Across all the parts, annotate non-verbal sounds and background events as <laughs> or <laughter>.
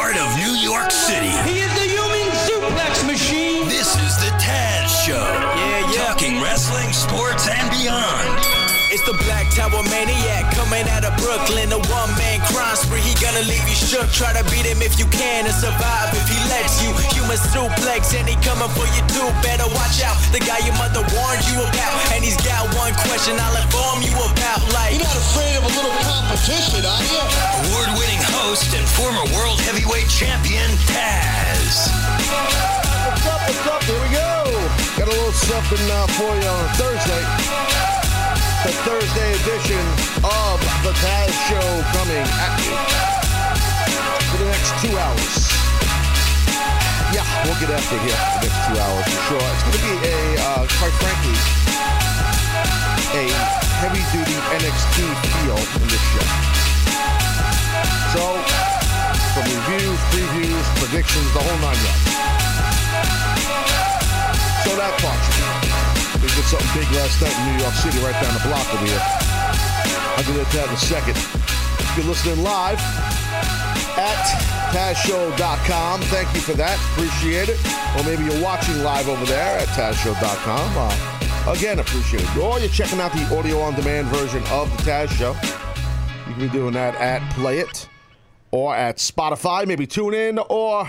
heart of New York City. The Black Tower Maniac coming out of Brooklyn. A one man crime spree. He gonna leave you shook. Try to beat him if you can and survive if he lets you. Human suplex and he coming for you too. Better watch out. The guy your mother warned you about. And he's got one question I'll inform you about. Like, You're not afraid of a little competition, are you? Award winning host and former world heavyweight champion, Taz. What's up? What's up? Here we go. Got a little something uh, for you on Thursday. The Thursday edition of the Taz Show coming at you for the next two hours. Yeah, we'll get after here for the next two hours for sure. It's going to be a, uh, quite frankly, a heavy-duty NXT feel in this show. So, from reviews, previews, predictions, the whole nine yards. So that part. Did something big last night in New York City, right down the block over here. I'll get into that in a second. If you're listening live at TazShow.com, thank you for that. Appreciate it. Or maybe you're watching live over there at TazShow.com. Uh, again, appreciate it. Or you're checking out the audio on demand version of the Taz Show. You can be doing that at Play It or at Spotify, maybe tune in or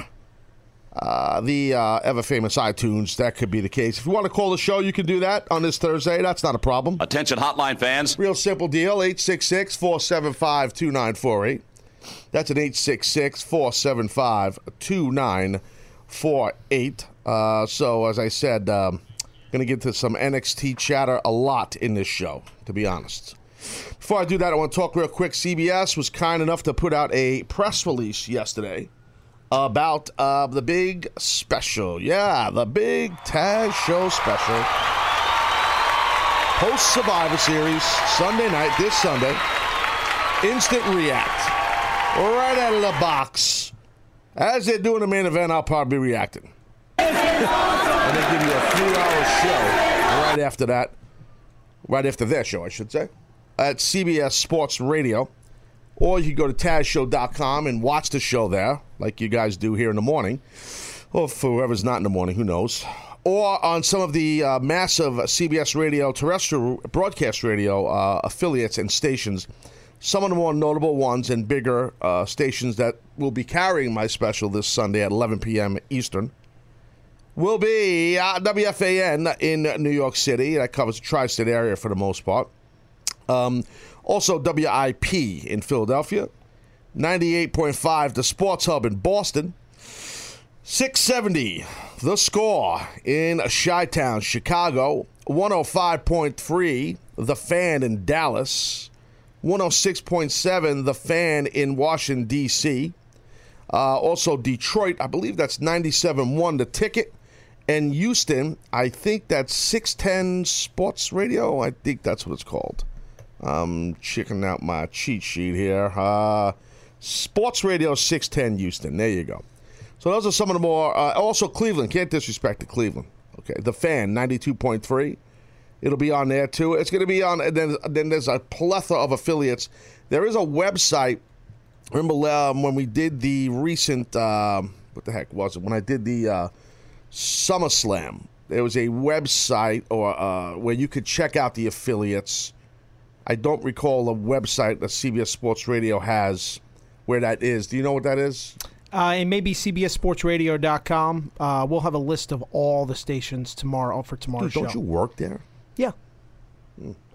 uh, the uh, ever famous iTunes. That could be the case. If you want to call the show, you can do that on this Thursday. That's not a problem. Attention hotline fans. Real simple deal 866 475 2948. That's an 866 475 2948. So, as I said, um, going to get to some NXT chatter a lot in this show, to be honest. Before I do that, I want to talk real quick. CBS was kind enough to put out a press release yesterday about uh, the big special. Yeah, the big Taz Show special. Post Survivor Series, Sunday night, this Sunday. Instant React. Right out of the box. As they're doing the main event, I'll probably be reacting. and they give you a three hour show right after that. Right after their show, I should say. At CBS Sports Radio. Or you can go to TazShow.com and watch the show there, like you guys do here in the morning. Or for whoever's not in the morning, who knows. Or on some of the uh, massive CBS radio, terrestrial broadcast radio uh, affiliates and stations. Some of the more notable ones and bigger uh, stations that will be carrying my special this Sunday at 11 p.m. Eastern will be uh, WFAN in New York City. That covers the tri state area for the most part. Um, also, WIP in Philadelphia, 98.5, the Sports Hub in Boston, 670, the score in Chi Town, Chicago, 105.3, the fan in Dallas, 106.7, the fan in Washington, D.C., uh, also Detroit, I believe that's 97.1, the ticket. And Houston, I think that's 610 Sports Radio. I think that's what it's called. I'm checking out my cheat sheet here. Uh, Sports Radio 610 Houston. There you go. So those are some of the more. Uh, also, Cleveland. Can't disrespect the Cleveland. Okay. The Fan 92.3. It'll be on there too. It's going to be on. And then, then there's a plethora of affiliates. There is a website. Remember um, when we did the recent. Um, what the heck was it? When I did the uh, SummerSlam, there was a website or uh, where you could check out the affiliates. I don't recall a website that CBS Sports Radio has where that is. Do you know what that is? Uh, and maybe CBSSportsRadio.com. Uh, we'll have a list of all the stations tomorrow for tomorrow's Dude, don't show. you work there? Yeah.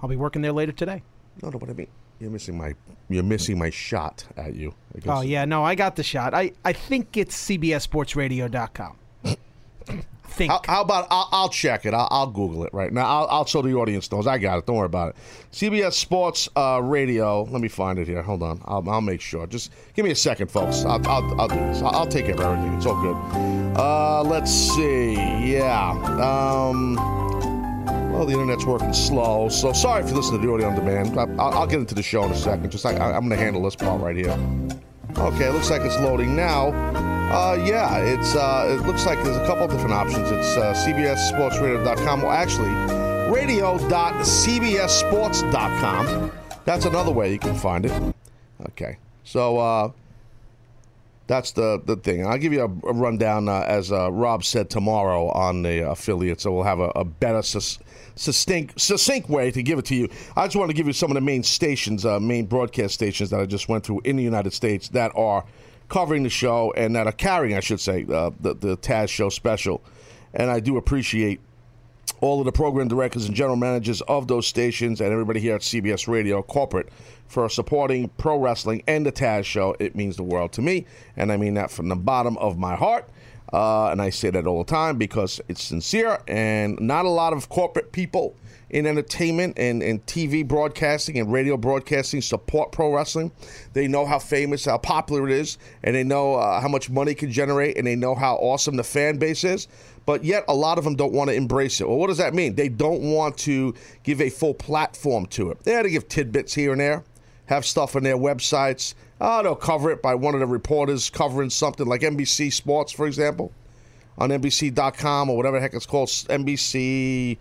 I'll be working there later today. No, no. What I mean, you're missing my you're missing my shot at you. Oh, yeah. No, I got the shot. I, I think it's CBSSportsRadio.com. <laughs> think. How, how about I'll, I'll check it. I'll, I'll Google it right now. I'll, I'll show the audience knows. I got it. Don't worry about it. CBS Sports uh, Radio. Let me find it here. Hold on. I'll, make sure. Just give me a second, folks. I'll, do this. I'll, take care of everything. It's all good. Uh, let's see. Yeah. Um, well, the internet's working slow, so sorry if you listen to the audio on demand. I- I'll, I'll get into the show in a second. Just I, I'm going to handle this part right here. Okay, it looks like it's loading now. Uh, yeah, it's uh, it looks like there's a couple different options. It's uh, CBSSportsRadio.com. Well, actually, radio.cbssports.com. That's another way you can find it. Okay, so uh, That's the, the thing. I'll give you a, a rundown, uh, as uh, Rob said, tomorrow on the affiliate, so we'll have a, a better sus- succinct, succinct way to give it to you. I just want to give you some of the main stations, uh, main broadcast stations that I just went through in the United States that are covering the show and that are carrying, I should say, uh, the, the Taz Show special. And I do appreciate all of the program directors and general managers of those stations and everybody here at CBS Radio corporate for supporting pro wrestling and the Taz show. It means the world to me, and I mean that from the bottom of my heart. Uh, and I say that all the time because it's sincere, and not a lot of corporate people in entertainment and, and TV broadcasting and radio broadcasting support pro wrestling. They know how famous, how popular it is, and they know uh, how much money can generate, and they know how awesome the fan base is. But yet, a lot of them don't want to embrace it. Well, what does that mean? They don't want to give a full platform to it. They had to give tidbits here and there, have stuff on their websites. Oh, they'll cover it by one of the reporters covering something like NBC Sports, for example, on NBC.com or whatever the heck it's called, NBC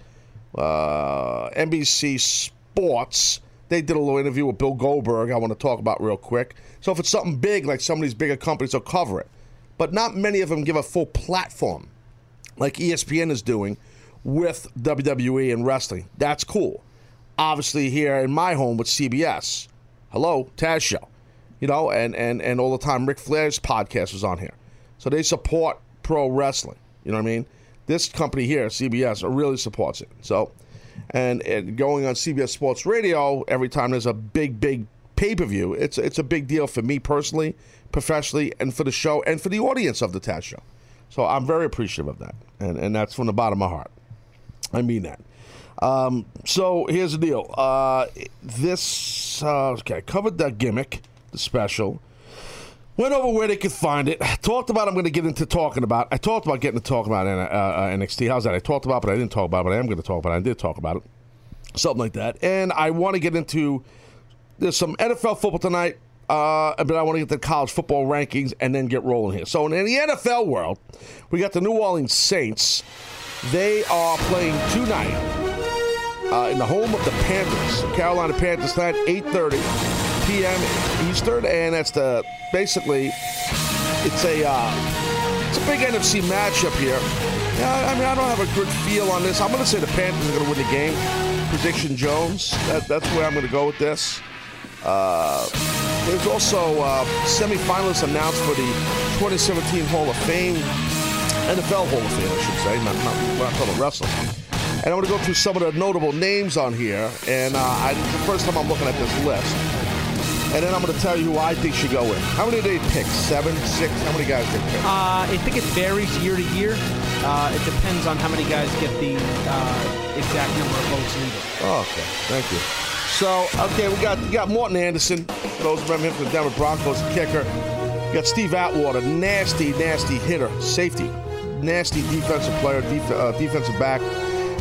uh, NBC Sports. They did a little interview with Bill Goldberg. I want to talk about real quick. So if it's something big, like some of these bigger companies, will cover it. But not many of them give a full platform, like ESPN is doing with WWE and wrestling. That's cool. Obviously, here in my home with CBS, hello, Taz Show, you know, and and and all the time Ric Flair's podcast was on here, so they support pro wrestling. You know what I mean? This company here, CBS, really supports it. So, and, and going on CBS Sports Radio every time there's a big, big pay per view, it's it's a big deal for me personally, professionally, and for the show and for the audience of the Taz Show. So I'm very appreciative of that, and and that's from the bottom of my heart. I mean that. Um, so here's the deal. Uh, this uh, okay, I covered that gimmick, the special. Went over where they could find it. Talked about. I'm going to get into talking about. I talked about getting to talk about uh, uh, NXT. How's that? I talked about, but I didn't talk about. But I am going to talk about. it. I did talk about it. Something like that. And I want to get into. There's some NFL football tonight. Uh, but I want to get the college football rankings and then get rolling here. So in the NFL world, we got the New Orleans Saints. They are playing tonight uh, in the home of the Panthers, Carolina Panthers tonight, 8:30 p.m. Eastern, and that's the basically it's a uh, it's a big NFC matchup here. Yeah, I mean I don't have a good feel on this. I'm going to say the Panthers are going to win the game. Prediction Jones. That, that's where I'm going to go with this. Uh, there's also uh, semifinalists announced for the 2017 Hall of Fame, NFL Hall of Fame, I should say. Not, not, not talking about wrestling. And I'm going to go through some of the notable names on here. And uh, I, it's the first time I'm looking at this list. And then I'm going to tell you who I think should go in. How many did they pick? Seven, six? How many guys did they pick? Uh, I think it varies year to year. Uh, it depends on how many guys get the uh, exact number of votes needed. Oh, okay. Thank you. So, okay, we got we got Morten Andersen. For those remember him from the Denver Broncos, kicker. We got Steve Atwater, nasty, nasty hitter, safety, nasty defensive player, def- uh, defensive back.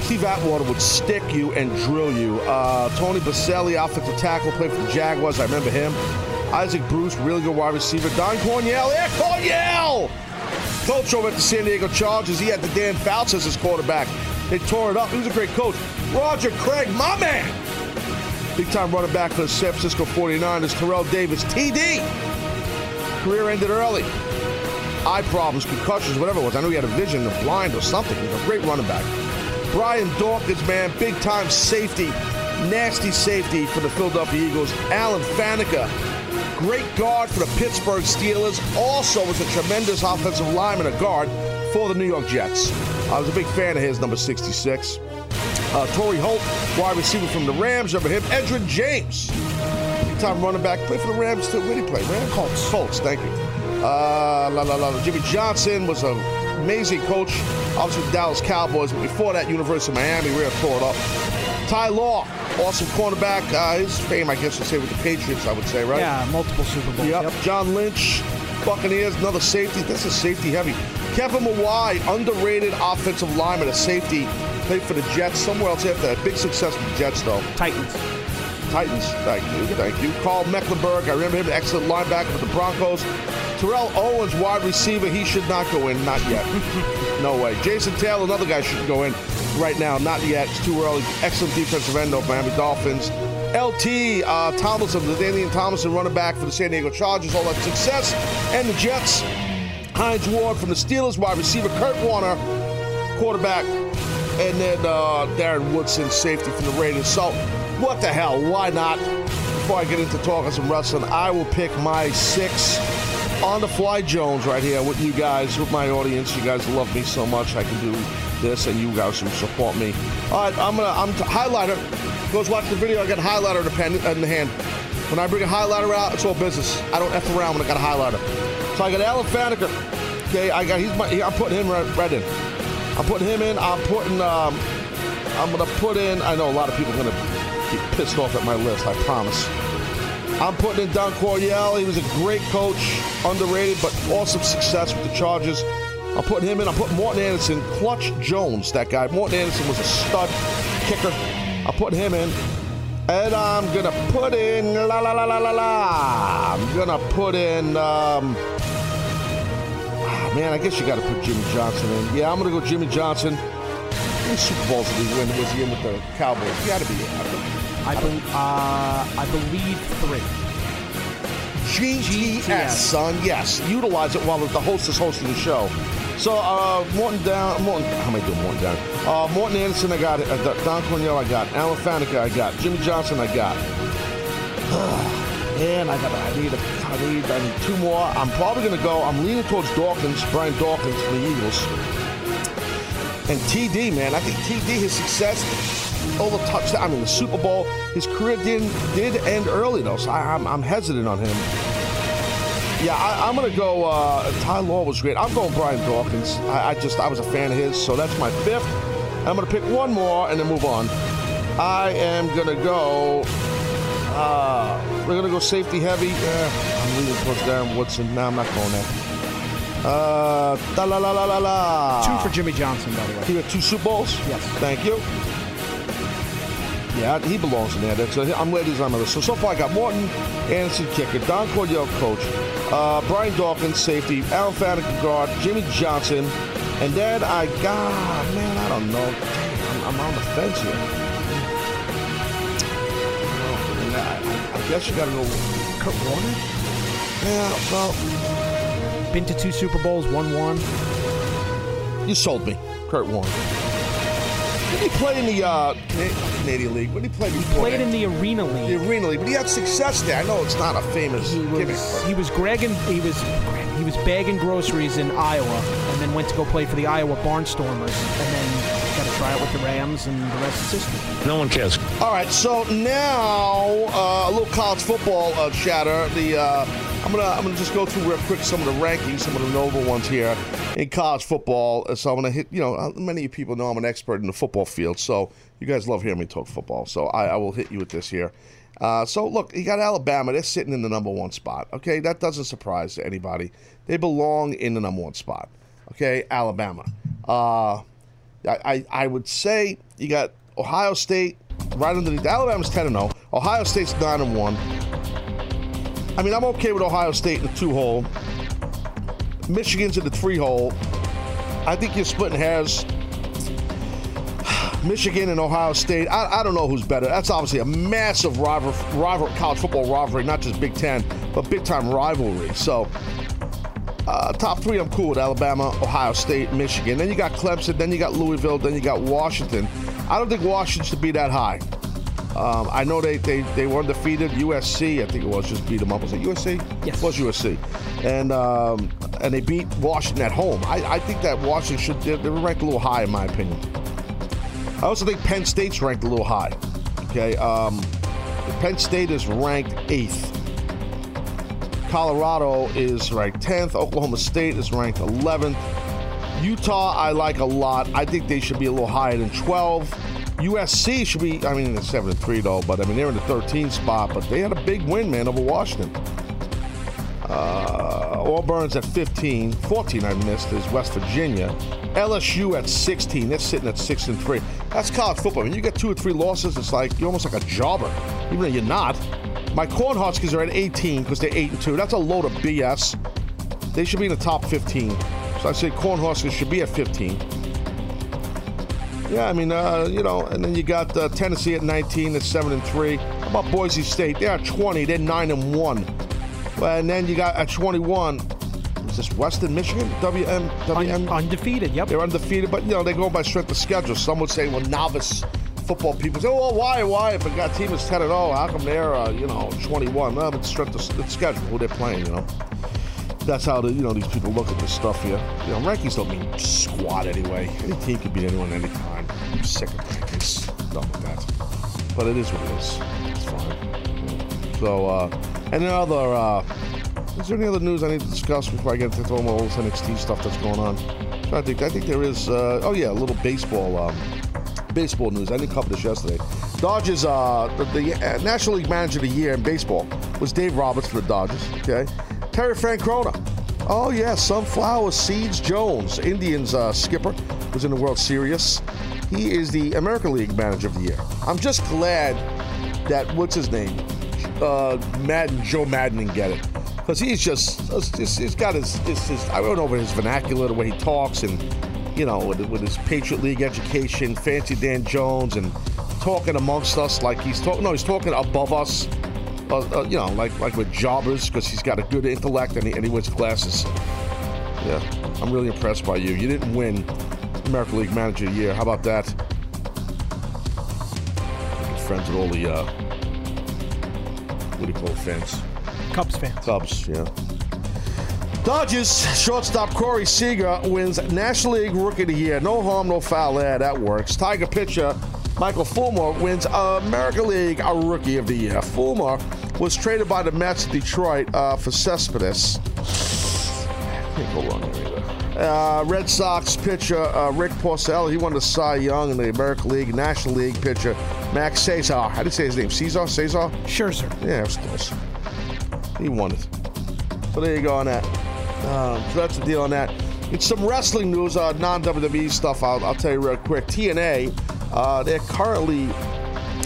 Steve Atwater would stick you and drill you. Uh, Tony Boselli, offensive tackle, played for the Jaguars. I remember him. Isaac Bruce, really good wide receiver. Don Coryell, yeah, Coryell! Coach over at the San Diego Chargers. He had the Dan Fouts as his quarterback. They tore it up. He was a great coach. Roger Craig, my man. Big time running back for the San Francisco 49ers. Terrell Davis, TD. Career ended early. Eye problems, concussions, whatever it was. I know he had a vision of blind or something. He was a great running back. Brian Dawkins, man, big time safety, nasty safety for the Philadelphia Eagles. Alan Faneca, great guard for the Pittsburgh Steelers. Also was a tremendous offensive lineman, a guard for the New York Jets. I was a big fan of his, number 66. Uh, Torry Holt, wide receiver from the Rams. Remember him? Edgerrin James, big time running back. Played for the Rams too. Where did he play? Rams? Colts. Colts, thank you. Uh, la, la, la. Jimmy Johnson was an amazing coach, obviously the Dallas Cowboys. But before that, University of Miami, we have tore it up. Ty Law, awesome cornerback. Uh, his fame, I guess, would say with the Patriots, I would say, right? Yeah, multiple Super Bowls. Yep. John Lynch, Buccaneers, another safety. This is safety heavy. Kevin Mawae, underrated offensive lineman, a safety. Played for the Jets somewhere else after that. Big success with the Jets, though. Titans. Titans, thank you, thank you. Karl Mecklenburg, I remember him, excellent linebacker for the Broncos. Terrell Owens, wide receiver, he should not go in, not yet. <laughs> no way. Jason Taylor, another guy shouldn't go in right now, not yet. It's too early. Excellent defensive end of Miami Dolphins. LT uh, Tomlinson, LaDainian Tomlinson running back for the San Diego Chargers, all that success. And the Jets, Hines Ward from the Steelers, wide receiver Kurt Warner, quarterback. And then uh, Darren Woodson, safety from the Raiders. So, what the hell? Why not? Before I get into talking some wrestling, I will pick my six on the fly Jones right here with you guys, with my audience. You guys love me so much. I can do this, and you guys will support me. All right, I'm gonna I'm t- highlighter. Goes watch the video. I got a highlighter in the pen in the hand. When I bring a highlighter out, it's all business. I don't f around when I got a highlighter. So I got Alan Faneca. Okay, I got he's my. I'm putting him right, right in. I'm putting him in. I'm putting. Um, I'm gonna put in. I know a lot of people are gonna get pissed off at my list. I promise. I'm putting in Don Coryell. He was a great coach, underrated, but awesome success with the Chargers. I'm putting him in. I'm putting Morten Andersen, Clutch Jones, that guy. Morten Andersen was a stud kicker. I'm putting him in. And I'm going to put in, la la la la la la. I'm going to put in, um, ah, man, I guess you got to put Jimmy Johnson in. Yeah, I'm going to go Jimmy Johnson. How many Super Bowls did he win? Was he in with the Cowboys? He got to be in. I, bel uh, I believe three. GTS, son. Yes, utilize it while the host is hosting the show. So uh, Morton down, Morton. How am I doing Morton down? Uh, Morten Andersen, I got it. Uh, Don Coryell, I got. Alan Faneca, I got. Jimmy Johnson, I got. <sighs> Man, I got. I need. A, I need. I need two more. I'm probably gonna go. I'm leaning towards Dawkins, Brian Dawkins for the Eagles. And TD, man, I think TD, his success over touchdown. I mean, the Super Bowl, his career did did end early though, so I, I'm, I'm hesitant on him. Yeah, I, I'm gonna go. Uh, Ty Law was great. I'm going Brian Dawkins. I, I just I was a fan of his, so that's my fifth. I'm gonna pick one more and then move on. I am gonna go. Uh, we're gonna go safety heavy. Uh, I'm leaning towards Darren Woodson. No, I'm not going there. Uh, la la la la la. Two for Jimmy Johnson, by the way. He got two Super Bowls? Yes. Thank you. Yeah, he belongs in there. That's, uh, I'm glad he's on the list. So, so far I got Morton, Anderson, kicker, Don Coryell, coach, uh, Brian Dawkins, safety, Alan Faneca, guard, Jimmy Johnson, and then I got, man, I don't know. I'm, I'm on the fence here. I, I guess you got to go Kurt Warner? Yeah, well, Been to two Super Bowls, won one. you sold me. Kurt Warner. Did he play in the uh, Canadian League? When did he play before Played that? in the Arena League. the League. Arena League, but he had success there. I know it's not a famous He gimmick. was he was Gregging he was he was bagging groceries in Iowa, and then went to go play for the Iowa Barnstormers, and then got to try out with the Rams, and the rest is history. No one cares. All right, so now uh, a little college football uh, chatter. The uh, I'm gonna I'm gonna just go through real quick some of the rankings, some of the notable ones here in college football. Uh, So I'm gonna hit. You know, uh, many of people know I'm an expert in the football field, so you guys love hearing me talk football. So I, I will hit you with this here. Uh, so look, you got Alabama. They're sitting in the number one spot. Okay, that doesn't surprise anybody. They belong in the number one spot. Okay, Alabama. Uh, I, I, would say you got Ohio State right underneath. Alabama's 10 and 0. Ohio State's 9 and 1. I mean, I'm okay with Ohio State in the two hole. Michigan's in the three hole. I think you're splitting hairs. <sighs> Michigan and Ohio State. I, I don't know who's better. That's obviously a massive rival, rival, college football rivalry, not just Big Ten, but big time rivalry. So, uh, top three, I'm cool with Alabama, Ohio State, Michigan. Then you got Clemson, then you got Louisville, then you got Washington. I don't think Washington should be that high. Um, I know they, they, they were undefeated. USC, I think it was, just beat them up. Was it USC? Yes. It was USC. And um, and they beat Washington at home. I, I think that Washington should, they're, they're ranked a little high, in my opinion. I also think Penn State's ranked a little high. Okay. Um, Penn State is ranked eighth. Colorado is ranked 10th. Oklahoma State is ranked 11th. Utah, I like a lot. I think they should be a little higher than 12. USC should be, I mean, it's 7 and 3 though, but I mean, they're in the 13th spot, but they had a big win, man, over Washington. Uh, Auburn's at 15. 14 I missed is West Virginia. LSU at 16. They're sitting at 6 and 3. That's college football. When you get two or three losses, it's like you're almost like a jobber, even though you're not. My Cornhuskers are at 18 because they're 8 and 2. That's a load of BS. They should be in the top 15. So I say Cornhuskers should be at 15. Yeah, I mean, uh, you know, and then you got uh, Tennessee at 19, at 7 and 3. How about Boise State? They're at 20. They're 9 and 1. And then you got at 21. Is this Western Michigan? WM, WM? Un- undefeated. Yep. They're undefeated, but you know they go by strength of schedule. Some would say, well, novice football people say, well, why, why? If a team is 10 and 0, how come they're uh, you know 21? Well, it's strength of schedule, who they're playing. You know, that's how the, you know these people look at this stuff here. You know, rankings don't mean squat anyway. Any team can beat anyone anytime. I'm sick of rankings. Done with that. But it is what it is. It's fine. So, uh, then other. Uh, is there any other news I need to discuss before I get into all this NXT stuff that's going on? So I think I think there is. Uh, oh yeah, a little baseball. Um, baseball news. I didn't cover this yesterday. Dodgers. Uh, the, the uh, National League Manager of the Year in baseball was Dave Roberts for the Dodgers. Okay, Terry Francona. Oh yeah, Sunflower Seeds Jones, Indians uh, skipper, was in the World Series. He is the American League Manager of the Year. I'm just glad that what's his name, uh, Maddon, Joe Maddon, didn't get it because he's just, just he's got his, his, I don't know over his vernacular, the way he talks, and you know, with, with his Patriot League education, fancy Dan Jones, and talking amongst us like he's talking. No, he's talking above us. Uh, uh, you know, like like with jobbers, because he's got a good intellect and he, and he wins classes. Yeah, I'm really impressed by you. You didn't win American League Manager of the Year. How about that? Friends with all the uh, what do you call it, fans? Cubs fans. Cubs, yeah. Dodgers shortstop Corey Seager wins National League Rookie of the Year. No harm, no foul there. That works. Tiger pitcher Michael Fulmer wins American League Rookie of the Year. Fulmer was traded by the Mets of Detroit uh, for Cespedes. Can't go wrong here either. Uh, Red Sox pitcher uh, Rick Porcello, he won the Cy Young in the American League. National League pitcher Max Cesar. How do you say his name? Caesar? Cesar? Scherzer. Yeah, of course. He won it. So there you go on that. Um, so that's the deal on that. It's some wrestling news, uh, non WWE stuff. I'll, I'll, tell you real quick. TNA, uh, they're currently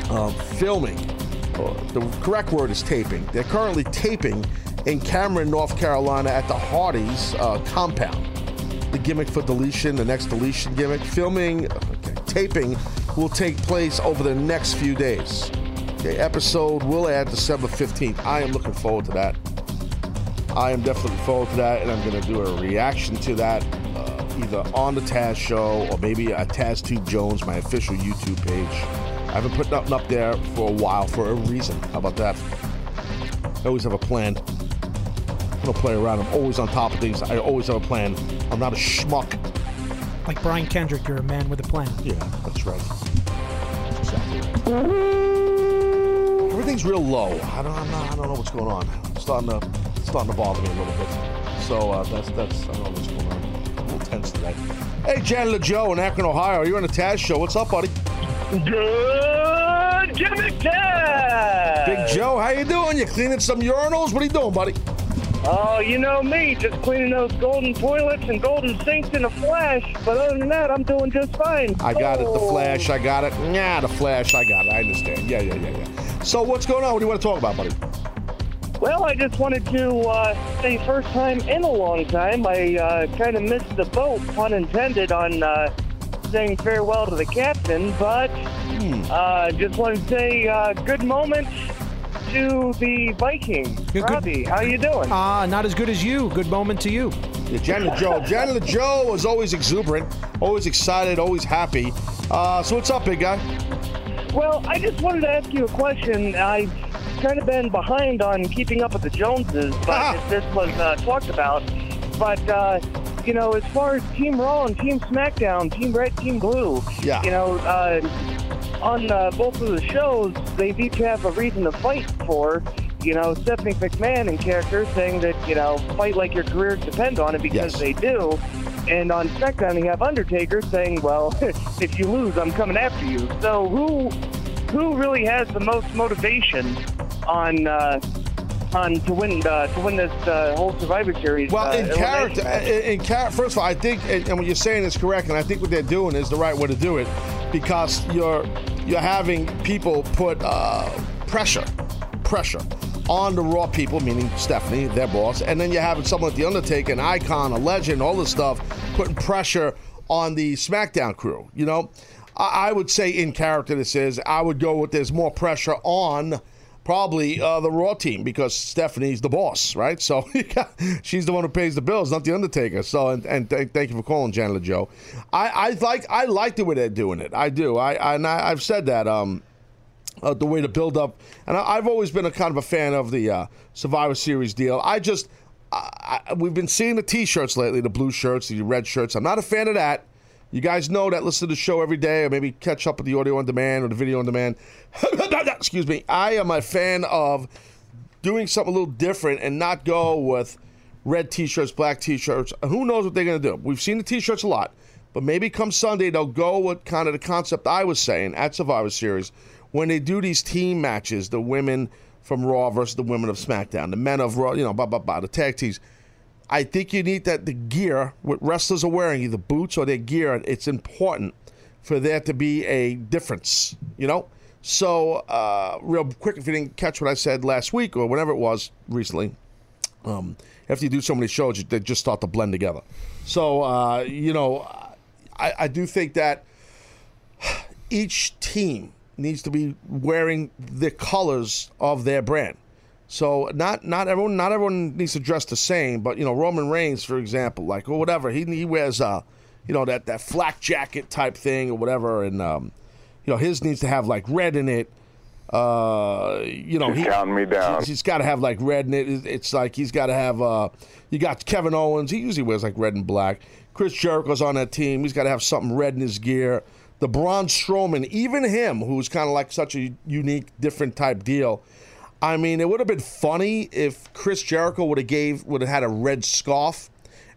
uh, filming. The correct word is taping. They're currently taping in Cameron, North Carolina, at the Hardys uh, compound. The gimmick for deletion, the next deletion gimmick, filming, okay, taping will take place over the next few days. Okay, episode will add December 15th. I am looking forward to that. I am definitely looking forward to that, and I'm going to do a reaction to that uh, either on the Taz show or maybe a Taz Tube Jones, my official YouTube page. I haven't put nothing up there for a while for a reason. How about that? I always have a plan. I don't play around. I'm always on top of things. I always have a plan. I'm not a schmuck. Like Brian Kendrick, you're a man with a plan. Yeah, that's right. Exactly. Everything's real low. I don't, not, I don't know what's going on. It's starting to starting to bother me a little bit. So uh, that's that's I don't know what's going on. a little tense today. Hey, Janitor Joe in Akron, Ohio. You're on the Taz show. What's up, buddy? Good Jimmy Taz. Big Joe, how you doing? You cleaning some urinals? What are you doing, buddy? Oh, you know me, just cleaning those golden toilets and golden sinks in a flash. But other than that, I'm doing just fine. I got oh. it, the flash. I got it. Yeah, the flash. I got it. I understand. Yeah, yeah, yeah, yeah. So what's going on? What do you want to talk about, buddy? Well, I just wanted to uh, say first time in a long time. I uh, kind of missed the boat, pun intended, on uh, saying farewell to the captain. But Hmm. uh, just want to say uh, good moment to the Vikings. Good- good- Robbie, how you doing? Ah, not as good as you. Good moment to you. Yeah, Janitor Joe. Janitor Joe was always exuberant, always excited, always happy. Uh, so what's up, big guy? Well, I just wanted to ask you a question. I've kind of been behind on keeping up with the Joneses, but Ah. if this was uh, talked about. But uh, you know, as far as Team Raw and Team SmackDown, Team Red, Team Blue, Yeah. you know, uh, on uh, both of the shows, they each have a reason to fight for. You know, Stephanie McMahon in character saying that you know, fight like your careers depend on it because Yes. they do. And on SmackDown, you have Undertaker saying, "Well, <laughs> if you lose, I'm coming after you." So who who really has the most motivation on uh, on to win uh, to win this uh, whole Survivor Series? Well, uh, in character, in, in char- first of all, I think, and, and what you're saying is correct, and I think what they're doing is the right way to do it, because you're you're having people put uh, pressure, pressure on the Raw people, meaning Stephanie, their boss, and then you're having someone like the Undertaker, an icon, a legend, all this stuff, putting pressure on the SmackDown crew. You know, I, I would say in character, this is I would go with there's more pressure on probably uh, the Raw team because Stephanie's the boss, right? So <laughs> she's the one who pays the bills, not the Undertaker. So and, and th- thank you for calling, Janitor Joe. I, I like I like the way they're doing it. I do. I, I and I, I've said that. Um, uh, the way to build up. And I, I've always been a kind of a fan of the uh, Survivor Series deal. I just, I, I, we've been seeing the T-shirts lately, the blue shirts, the red shirts. I'm not a fan of that. You guys know that. Listen to the show every day, or maybe catch up with the audio on demand or the video on demand. <laughs> Excuse me. I am a fan of doing something a little different and not go with red T-shirts, black T-shirts. Who knows what they're going to do? We've seen the T-shirts a lot, but maybe come Sunday they'll go with kind of the concept I was saying at Survivor Series when they do these team matches, the women from Raw versus the women of SmackDown, the men of Raw, you know, blah blah blah, the tag teams. I think you need that the gear what wrestlers are wearing, either boots or their gear. It's important for there to be a difference, you know. So, uh, real quick, if you didn't catch what I said last week or whenever it was recently, um, after you do so many shows, they just start to blend together. So, uh, you know, I, I do think that each team needs to be wearing the colors of their brand. So not not everyone not everyone needs to dress the same, but you know Roman Reigns, for example, like or whatever he he wears uh you know that that flak jacket type thing or whatever, and um, you know his needs to have like red in it. Uh, you know, He's counting me down. He's, he's got to have like red in it. It's- It's like he's got to have. Uh, you got Kevin Owens. He usually wears like red and black. Chris Jericho's on that team. He's got to have something red in his gear. The Braun Strowman, even him, who's kind of like such a unique, different type deal. I mean, it would have been funny if Chris Jericho would have gave would have had a red scarf,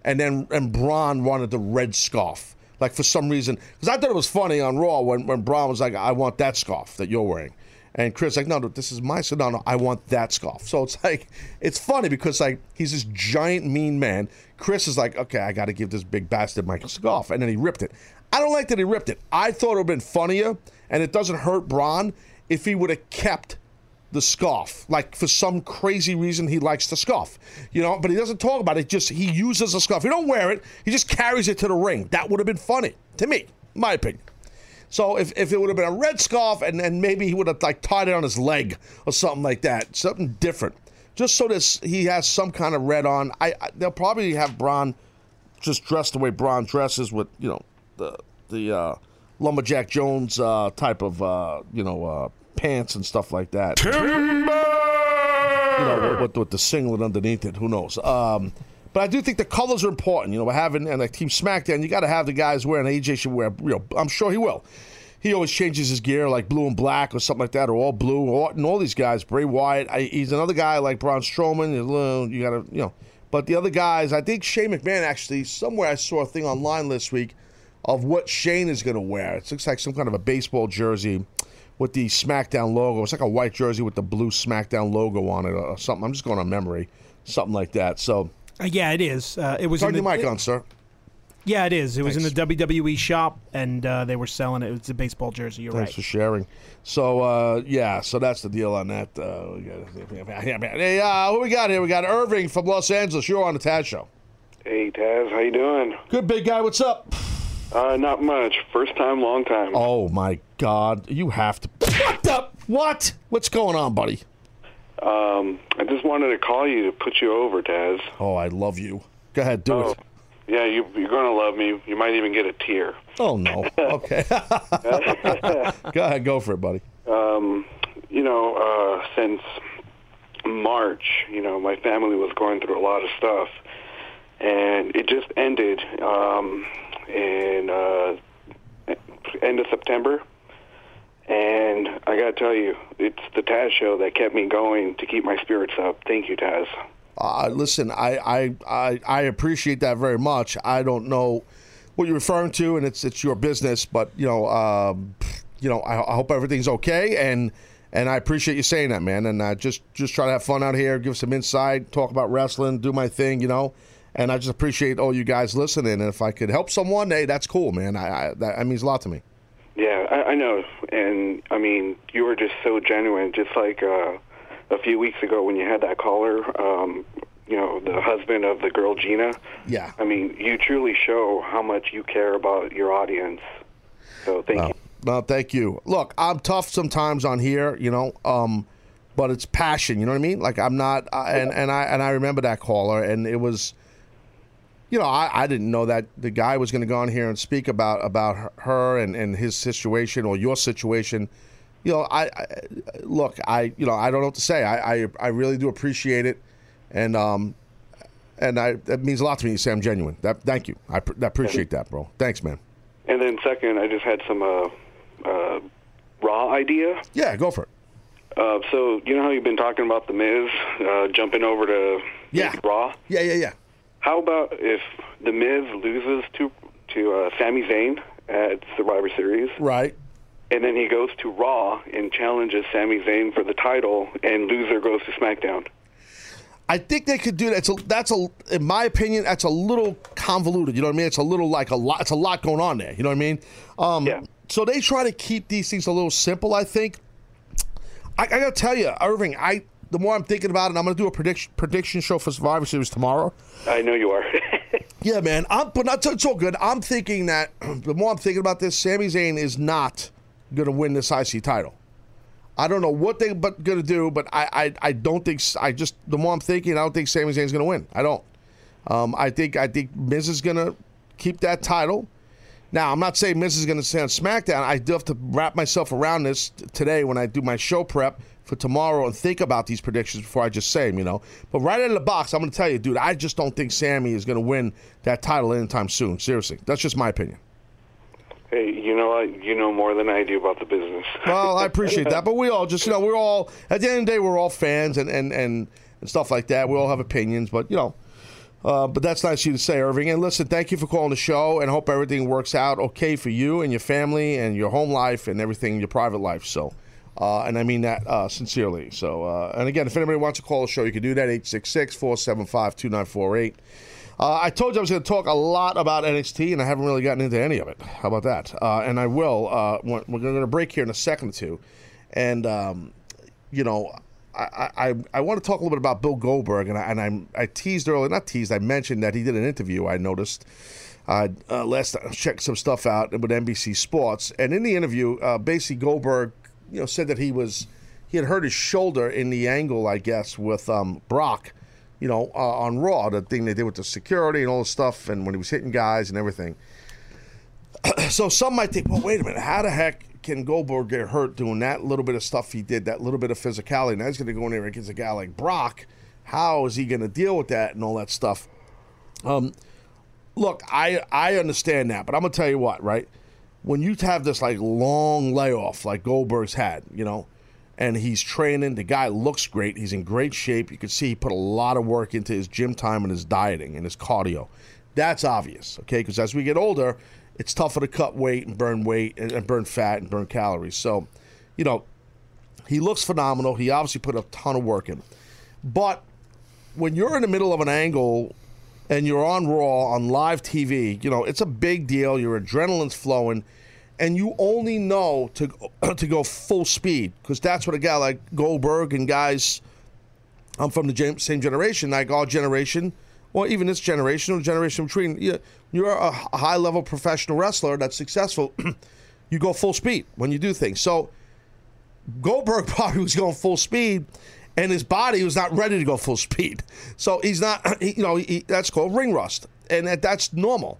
and then and Braun wanted the red scarf. Like for some reason, because I thought it was funny on Raw when when Braun was like, "I want that scarf that you're wearing," and Chris like, "No, no, this is my." So no, no, I want that scarf. So it's <laughs> like it's funny because like he's this giant mean man. Chris is like, "Okay, I got to give this big bastard my scarf," and then he ripped it. I don't like that he ripped it. I thought it would have been funnier, and it doesn't hurt Braun if he would have kept the scarf. Like for some crazy reason, he likes the scarf, you know. But he doesn't talk about it. Just he uses the scarf. He don't wear it. He just carries it to the ring. That would have been funny to me, my opinion. So if, if it would have been a red scarf and then maybe he would have like tied it on his leg or something like that, something different, just so this he has some kind of red on. I, I they'll probably have Braun just dressed the way Braun dresses with you know the the uh, lumberjack Jones uh, type of uh, you know uh, pants and stuff like that. You know, with, with, with the singlet underneath it. Who knows? Um, but I do think the colors are important. You know, we're having and like Team SmackDown, you got to have the guys wearing. AJ should wear. You know, I'm sure he will. He always changes his gear like blue and black or something like that, or all blue. Orton, all these guys. Bray Wyatt. I, he's another guy like Braun Strowman. You you got to you know. But the other guys, I think Shane McMahon actually somewhere I saw a thing online this week of what Shane is going to wear. It looks like some kind of a baseball jersey with the SmackDown logo. It's like a white jersey with the blue SmackDown logo on it or something. I'm just going on memory, something like that. So, Uh, yeah, it is. Uh, it was turn in your the, mic on, sir. Yeah, it is. It was in the WWE shop, and uh, they were selling it. It's a baseball jersey. You're Thanks right. Thanks for sharing. So, uh, yeah, so that's the deal on that. Uh, we got- <laughs> hey, uh, who we got here? We got Irving from Los Angeles. You're on the Taz Show. Hey Taz, how you doing? Good, big guy. What's up? Uh, not much. First time, long time. Oh, my God. You have to. What the? What? What's going on, buddy? Um, I just wanted to call you to put you over, Taz. Oh, I love you. Go ahead, do Oh, it. yeah, you, you're gonna love me. You might even get a tear. Oh, no. Okay. <laughs> go ahead. Go for it, buddy. Um, you know, uh, since March, you know, my family was going through a lot of stuff, and it just ended um, in uh, end of September. And I got to tell you, it's the Taz show that kept me going to keep my spirits up. Thank you, Taz. Uh, listen, I, I, I, I appreciate that very much. I don't know what you're referring to, and it's it's your business, but you know, um, you know, I, I hope everything's okay, and and I appreciate you saying that, man. And uh, just just try to have fun out here, give some insight, talk about wrestling, do my thing, you know. And I just appreciate all you guys listening. And if I could help someone, hey, that's cool, man. I, I that, that means a lot to me. Yeah, I, I know, and I mean, you were just so genuine. Just like uh, a few weeks ago when you had that caller, um, you know, the husband of the girl Gina. Yeah. I mean, you truly show how much you care about your audience. So thank you. No, thank you. Look, I'm tough sometimes on here, you know, um, but it's passion. You know what I mean? Like I'm not, uh, and and I and I remember that caller, and it was, you know, I, I didn't know that the guy was going to go on here and speak about about her- and and his situation or your situation. You know, I, I look, I you know, I don't know what to say. I I, I really do appreciate it, and um, and I that means a lot to me. You say I'm genuine. That thank you. I, I appreciate that, bro. Thanks, man. And then second, I just had some uh, uh, raw idea. Yeah, go for it. Uh, so you know how you've been talking about the Miz uh, jumping over to Yeah. Raw. Yeah, yeah, yeah. How about if the Miz loses to to uh, Sami Zayn at Survivor Series, Right. and then he goes to Raw and challenges Sami Zayn for the title, and loser goes to SmackDown. I think they could do that. It's a, that's a, in my opinion, that's a little convoluted. You know what I mean? It's a little like a lot. It's a lot going on there. You know what I mean? Um, Yeah. So they try to keep these things a little simple. I think. I, I gotta tell you, Irving. I the more I'm thinking about it, I'm gonna do a prediction prediction show for Survivor Series tomorrow. I know you are. <laughs> Yeah, man. I'm, but not it's all good. I'm thinking that <clears throat> the more I'm thinking about this, Sami Zayn is not gonna win this IC title. I don't know what they're gonna do, but I, I I don't think I just the more I'm thinking, I don't think Sami Zayn's gonna win. I don't. Um, I think I think Miz is gonna keep that title. Now I'm not saying Miz is gonna stay on SmackDown. I do have to wrap myself around this today when I do my show prep for tomorrow and think about these predictions before I just say them. You know, but right out of the box, I'm gonna tell you, dude. I just don't think Sami is gonna win that title anytime soon. Seriously, that's just my opinion. hey, you know? You know more than I do about the business. <laughs> Well, I appreciate that, but we all just you know we're all at the end of the day we're all fans and and and, and stuff like that. We all have opinions, but you know. Uh, but that's nice of you to say, Irving. And listen, thank you for calling the show, and hope everything works out okay for you and your family and your home life and everything in your private life. So, uh, and I mean that uh, sincerely. So, uh, and again, if anybody wants to call the show, you can do that 866 475 2948. Uh, I told you I was going to talk a lot about NXT, and I haven't really gotten into any of it. How about that? Uh, and I will. Uh, when- we're going to break here in a second or two. And, um, you know, I, I, I want to talk a little bit about Bill Goldberg, and I, and I'm, I teased earlier, not teased, I mentioned that he did an interview, I noticed. Uh, uh, last I checked some stuff out with NBC Sports, and in the interview, uh, basically Goldberg, you know, said that he was he had hurt his shoulder in the angle, I guess, with um, Brock, you know, uh, on Raw, the thing they did with the security and all the stuff, and when he was hitting guys and everything. <clears throat> so some might think, well, wait a minute, how the heck can Goldberg get hurt doing that little bit of stuff he did, that little bit of physicality? Now he's going to go in there against a guy like Brock. How is he going to deal with that and all that stuff? Um, look, I I understand that, but I'm gonna tell you what, right? When you have this like long layoff like Goldberg's had, you know, and he's training, the guy looks great. He's in great shape. You can see he put a lot of work into his gym time and his dieting and his cardio. That's obvious, okay? Because as we get older, it's tougher to cut weight and burn weight and, and burn fat and burn calories. So, you know, he looks phenomenal. He obviously put a ton of work in. But when you're in the middle of an angle and you're on Raw on live TV, you know, it's a big deal. Your adrenaline's flowing, and you only know to <clears throat> to go full speed because that's what a guy like Goldberg and guys. I'm from the same generation, like our generation, or even this generation or generation between. You, you're a high level professional wrestler that's successful. <clears throat> you go full speed when you do things. So Goldberg <laughs> probably was going full speed, and his body was not ready to go full <laughs> speed. So he's not, <clears throat> he, you know, he, that's called ring rust, and that, that's normal.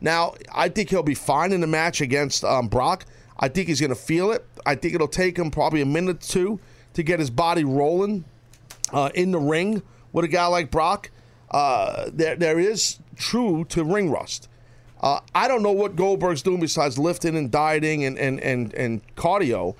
Now, I think he'll be fine in the match against um, Brock. I think he's going to feel it. I think it'll take him probably a minute or two to get his body rolling uh, in the ring with a guy like Brock. Uh, there, there is true to ring rust. Uh, I don't know what Goldberg's doing besides lifting and dieting and, and, and, and cardio.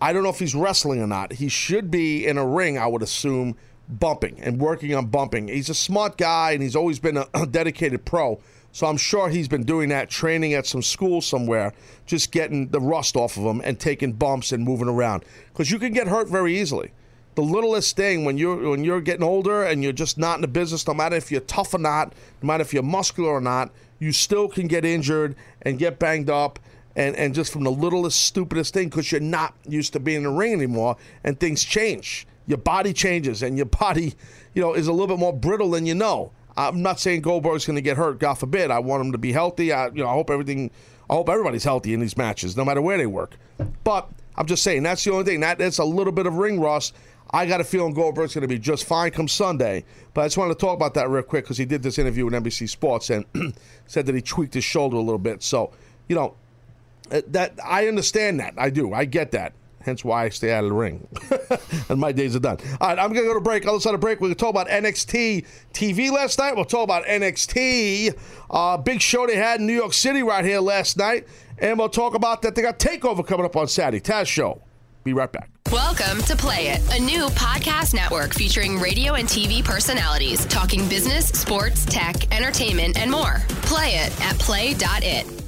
I don't know if he's wrestling or not. He should be in a ring, I would assume, bumping and working on bumping. He's a smart guy and he's always been a, dedicated pro. So I'm sure he's been doing that, training at some school somewhere, just getting the rust off of him and taking bumps and moving around. Because you can get hurt very easily. The littlest thing when you're when you're getting older and you're just not in the business, no matter if you're tough or not, no matter if you're muscular or not, you still can get injured and get banged up and, and just from the littlest, stupidest thing because you're not used to being in the ring anymore and things change. Your body changes and your body, you know, is a little bit more brittle than you know. I'm not saying Goldberg's going to get hurt. God forbid. I want him to be healthy. I, you know, I hope everything. I hope everybody's healthy in these matches, no matter where they work. But I'm just saying that's the only thing. That that's a little bit of ring rust. I got a feeling Goldberg's going to be just fine come Sunday. But I just wanted to talk about that real quick because he did this interview with NBC Sports and <clears throat> said that he tweaked his shoulder a little bit. So, you know, that I understand that. I do. I get that. Hence why I stay out of the ring. <laughs> and my days are done. All right, I'm going to go to break. Other side of break, we're talk about NXT TV last night. We'll talk about NXT. Uh, big show they had in New York City right here last night. And we'll talk about that they got TakeOver coming up on Saturday. Taz Show. Be right back. Welcome to Play It, a new podcast network featuring radio and TV personalities talking business, sports, tech, entertainment, and more. Play it at play.it.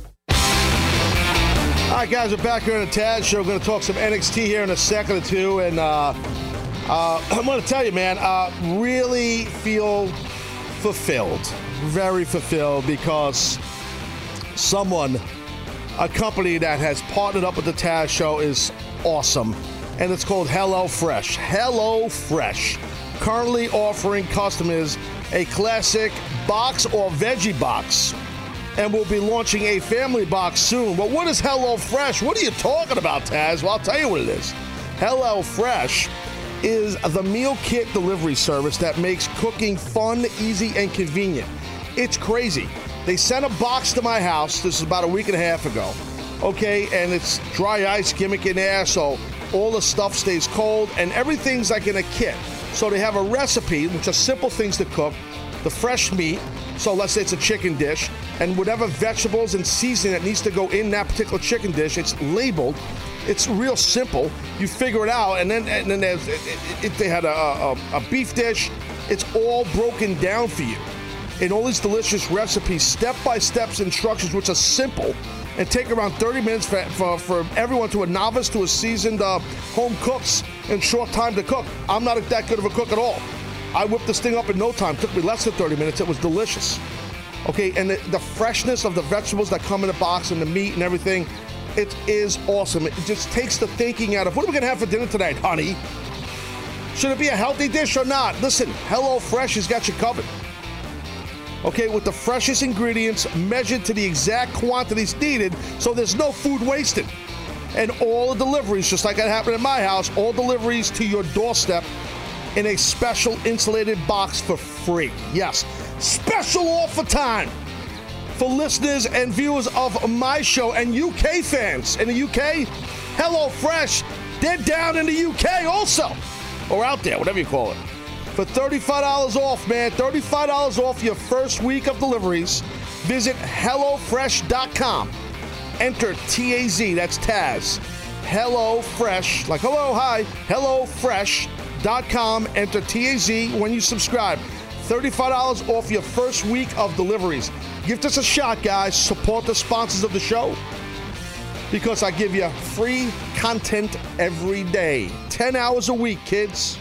All right, guys, we're back here on the Taz Show. We're going to talk some NXT here in a second or two. And uh, uh, <clears throat> I'm going to tell you, man, uh, really feel fulfilled. Very fulfilled because someone, a company that has partnered up with the Taz Show is awesome. And it's called Hello Fresh. Hello Fresh. Currently offering customers a classic box or veggie box and we'll be launching a family box soon. But what is Hello Fresh? What are you talking about, Taz? Well, I'll tell you what it is. Hello Fresh is the meal kit delivery service that makes cooking fun, easy, and convenient. It's crazy. They sent a box to my house. This is about a week and a half ago. Okay, and it's dry ice gimmick in there, so all the stuff stays cold, and everything's like in a kit. So they have a recipe, which are simple things to cook, the fresh meat. So let's say it's a chicken dish, and whatever vegetables and seasoning that needs to go in that particular chicken dish, it's labeled. It's real simple. You figure it out, and then and then there's if they had a, a, a beef dish, it's all broken down for you in all these delicious recipes, step by steps instructions, which are simple and take around 30 minutes for, for, for everyone to a novice to a seasoned uh, home cooks in short time to cook. I'm not that good of a cook at all. I whipped this thing up in no time. It took me less than 30 minutes. It was delicious. Okay, and the, the freshness of the vegetables that come in the box and the meat and everything, it is awesome. It just takes the thinking out of what are we gonna have for dinner tonight, honey? Should it be a healthy dish or not? Listen, Hello Fresh has got you covered. Okay, with the freshest ingredients measured to the exact quantities needed, so there's no food wasted. And all the deliveries, just like it happened in my house, all deliveries to your doorstep in a special insulated box for free. Yes, special offer time for listeners and viewers of my show and UK fans in the UK. Hello Fresh, they're down in the UK also, or out there, whatever you call it. For $35 off, man, $35 off your first week of deliveries. Visit HelloFresh.com. Enter TAZ, that's Taz. Hello Fresh, like hello, hi, HelloFresh.com. Enter TAZ when you subscribe. $35 off your first week of deliveries. Give this a shot, guys. Support the sponsors of the show because I give you free content every day. 10 hours a week, kids.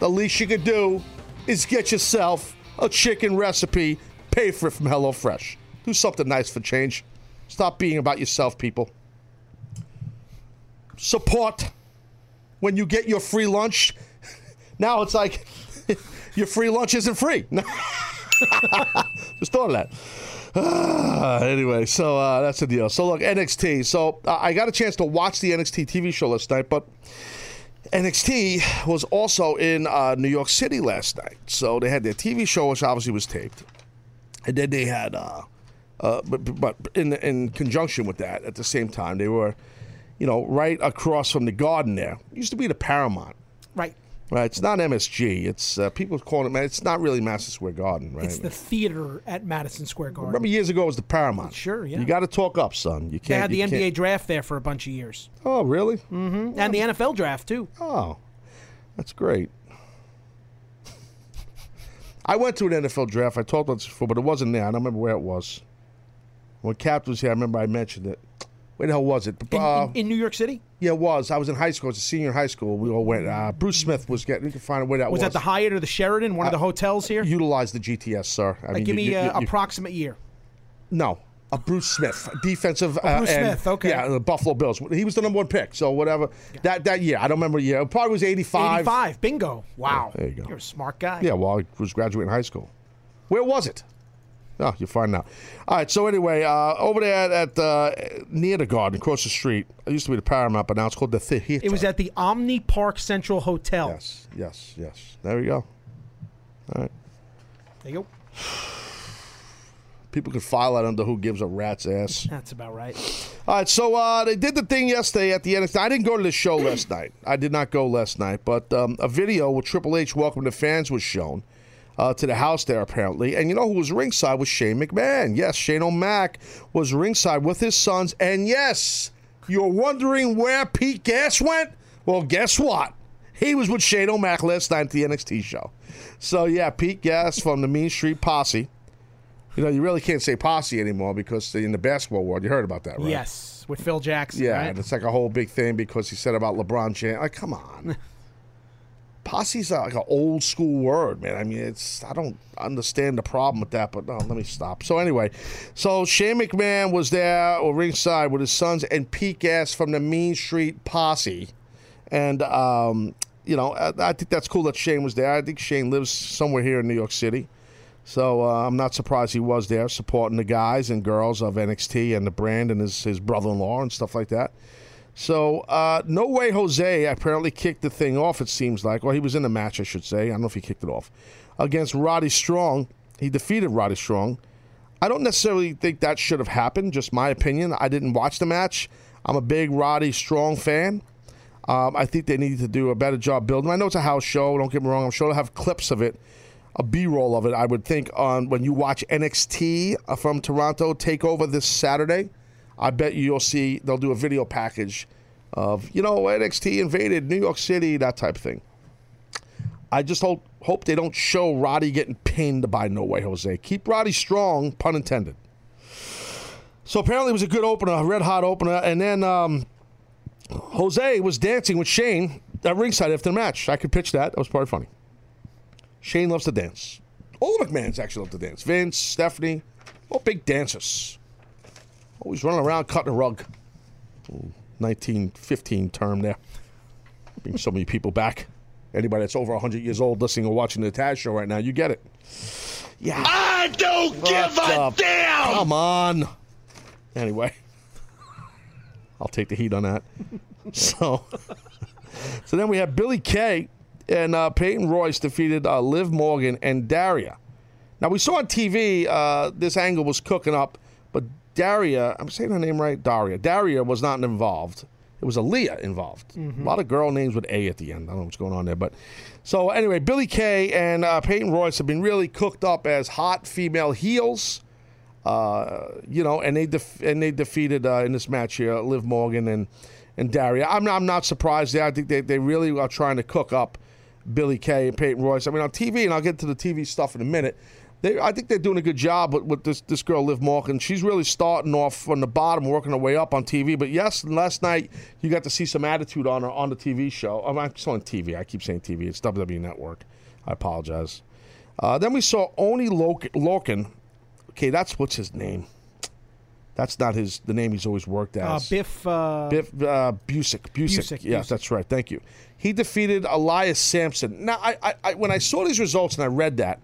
The least you could do is get yourself a chicken recipe, pay for it from HelloFresh. Do something nice for change. Stop being about yourself, people. Support when you get your free lunch. <laughs> Now it's like <laughs> your free lunch isn't free. <laughs> Just thought of that. <sighs> Anyway, so uh, that's the deal. So look, NXT. So uh, I got a chance to watch the NXT TV show last night, but NXT was also in uh, New York City last night. So they had their TV show, which obviously was taped, and then they had, uh, uh, but, but in in conjunction with that, at the same time, they were, you know, right across from the Garden. There it used to be the Paramount. Right. Right, it's not MSG. It's uh, people calling it. Man, it's not really Madison Square Garden, right? It's the theater at Madison Square Garden. Remember years ago it was the Paramount. Sure, yeah. You got to talk up, son. You can't. They had the you NBA can't- draft there for a bunch of years. Oh, really? hmm And the NFL draft, too. Oh, that's great. <laughs> I went to an NFL draft. I talked about this before, but it wasn't there. I don't remember where it was. When Cap was here, I remember I mentioned it. Where the hell was it? In, Uh, in, in New York City? yeah, it was. I was in high school. I was a senior in high school. We all went. Uh, Bruce Smith was getting. You can find out where that was. Was that the Hyatt or the Sheraton, one of the hotels here? Utilize the GTS, sir. I Like, mean, give you- me you- a you- you- approximate year. No, a Bruce Smith, defensive. uh, Bruce end. Smith, okay. Yeah, the Buffalo Bills. He was the number one pick. So whatever that that year, I don't remember the year. It probably was eighty five. 85. Bingo. Wow. there you go. You're a smart guy. Yeah, well, I was graduating high school. Where was it? Oh, you'll find out. All right. So anyway, uh, over there at, at uh, near the Garden, across the street, it used to be the Paramount, but now it's called the Theater. It was at the Omni Park Central Hotel. Yes, yes, yes. There we go. All right. There you go. People can file that under who gives a rat's ass. <laughs> That's about right. All right, so uh, they did the thing yesterday at the NXT. I didn't go to the show last night. I did not go last night, but um, a video with Triple H welcoming the fans was shown uh, to the house there apparently. And you know who was ringside was Shane McMahon. Yes, Shane O'Mac was ringside with his sons. And yes, you're wondering where Pete Gas went? Well, guess what? He was with Shane O'Mac last night at the NXT show. So yeah, Pete Gas from the Mean Street Posse. You know, you really can't say posse anymore because in the basketball world, you heard about that, right? Yes, with Phil Jackson. Yeah, right? and it's like a whole big thing because he said about LeBron James. Like, come on. <laughs> Posse's like an old school word, man. I mean, it's I don't understand the problem with that, but no, let me stop. So anyway, so Shane McMahon was there or ringside with his sons and Pete Gas from the Mean Street Posse, and um, you know I, I think that's cool that Shane was there. I think Shane lives somewhere here in New York City. So uh, I'm not surprised he was there supporting the guys and girls of NXT and the brand and his, his brother-in-law and stuff like that. So uh, No Way Jose apparently kicked the thing off, it seems like. Well, he was in the match, I should say. I don't know if he kicked it off. Against Roddy Strong. He defeated Roddy Strong. I don't necessarily think that should have happened, just my opinion. I didn't watch the match. I'm a big Roddy Strong fan. Um, I think they need to do a better job building. I know it's a house show. Don't get me wrong. I'm sure they'll have clips of it, a B-roll of it. I would think on when you watch NXT uh, from Toronto take over this Saturday. I bet you you'll see they'll do a video package of you know NXT invaded New York City, that type of thing. I just hope hope they don't show Roddy getting pinned by No Way Jose. Keep Roddy strong, pun intended. So apparently it was a good opener, a red hot opener, and then um, Jose was dancing with Shane at ringside after the match. I could pitch that. That was probably funny. Shane loves to dance. All the McMahons actually love to dance. Vince, Stephanie, all big dancers. Always running around cutting a rug. 1915 term there. Bring so many people back. Anybody that's over 100 years old listening or watching the Taz show right now, you get it. Yeah. I don't give a the- damn. Come on. Anyway, I'll take the heat on that. <laughs> so, <laughs> so then we have Billie Kay and uh, Peyton Royce defeated uh, Liv Morgan and Daria. Now we saw on TV uh, this angle was cooking up, Daria, I'm saying her name right, Daria. Daria was not involved. It was Aliyah involved. A lot of girl names with A at the end. I don't know what's going on there, but so anyway, Billie Kay and uh, Peyton Royce have been really cooked up as hot female heels. Uh, you know, and they def- and they defeated uh, in this match here Liv Morgan and and Daria. I'm not, I'm not surprised there. I think they, they really are trying to cook up Billie Kay and Peyton Royce. I mean, on TV, and I'll get to the TV stuff in a minute. They, I think they're doing a good job with, with this this girl Liv Morgan. She's really starting off from the bottom, working her way up on TV. But yes, last night you got to see some attitude on her on the TV show. I'm I'm still on TV. I keep saying TV. It's WWE Network. I apologize. Uh, then we saw Oney. Lorcan. Okay, that's what's his name. That's not his the name he's always worked Uh, as. Biff. Uh, Biff uh, Busick. Busick. Busick, Yes, Busick. that's right. Thank you. He defeated Elias Samson. Now, I, I, I when I saw these results and I read that,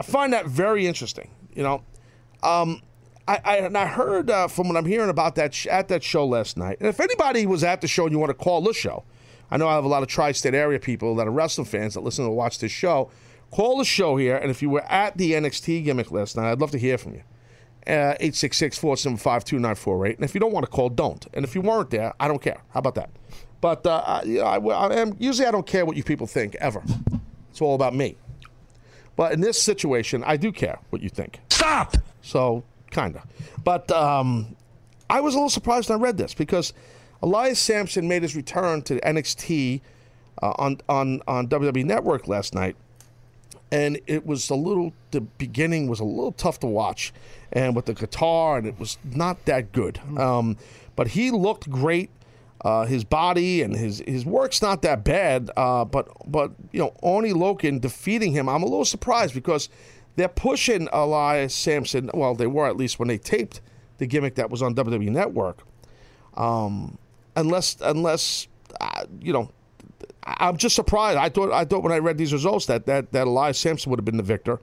I find that very interesting. You know, um, I, I and I heard uh, from what I'm hearing about that sh- at that show last night. And if anybody was at the show and you want to call this show, I know I have a lot of tri-state area people that are wrestling fans that listen to watch this show. Call the show here, and if you were at the NXT gimmick last night, I'd love to hear from you. Uh, 866-475-2948. And if you don't want to call, don't. And if you weren't there, I don't care. How about that? But uh, I, you know, I, I am, usually I don't care what you people think, ever. It's all about me. But in this situation, I do care what you think. Stop. So, kind of. But um, I was a little surprised when I read this because Elias Samson made his return to NXT uh, on, on, on WWE Network last night. And it was a little, the beginning was a little tough to watch. And with the guitar, and it was not that good. Um, but he looked great. Uh, his body and his his work's not that bad, uh, but but you know Oney Lorcan defeating him, I'm a little surprised because they're pushing Elias Samson. Well, they were at least when they taped the gimmick that was on WWE Network. Um, unless unless uh, you know, I'm just surprised. I thought I thought when I read these results that that that Elias Samson would have been the victor.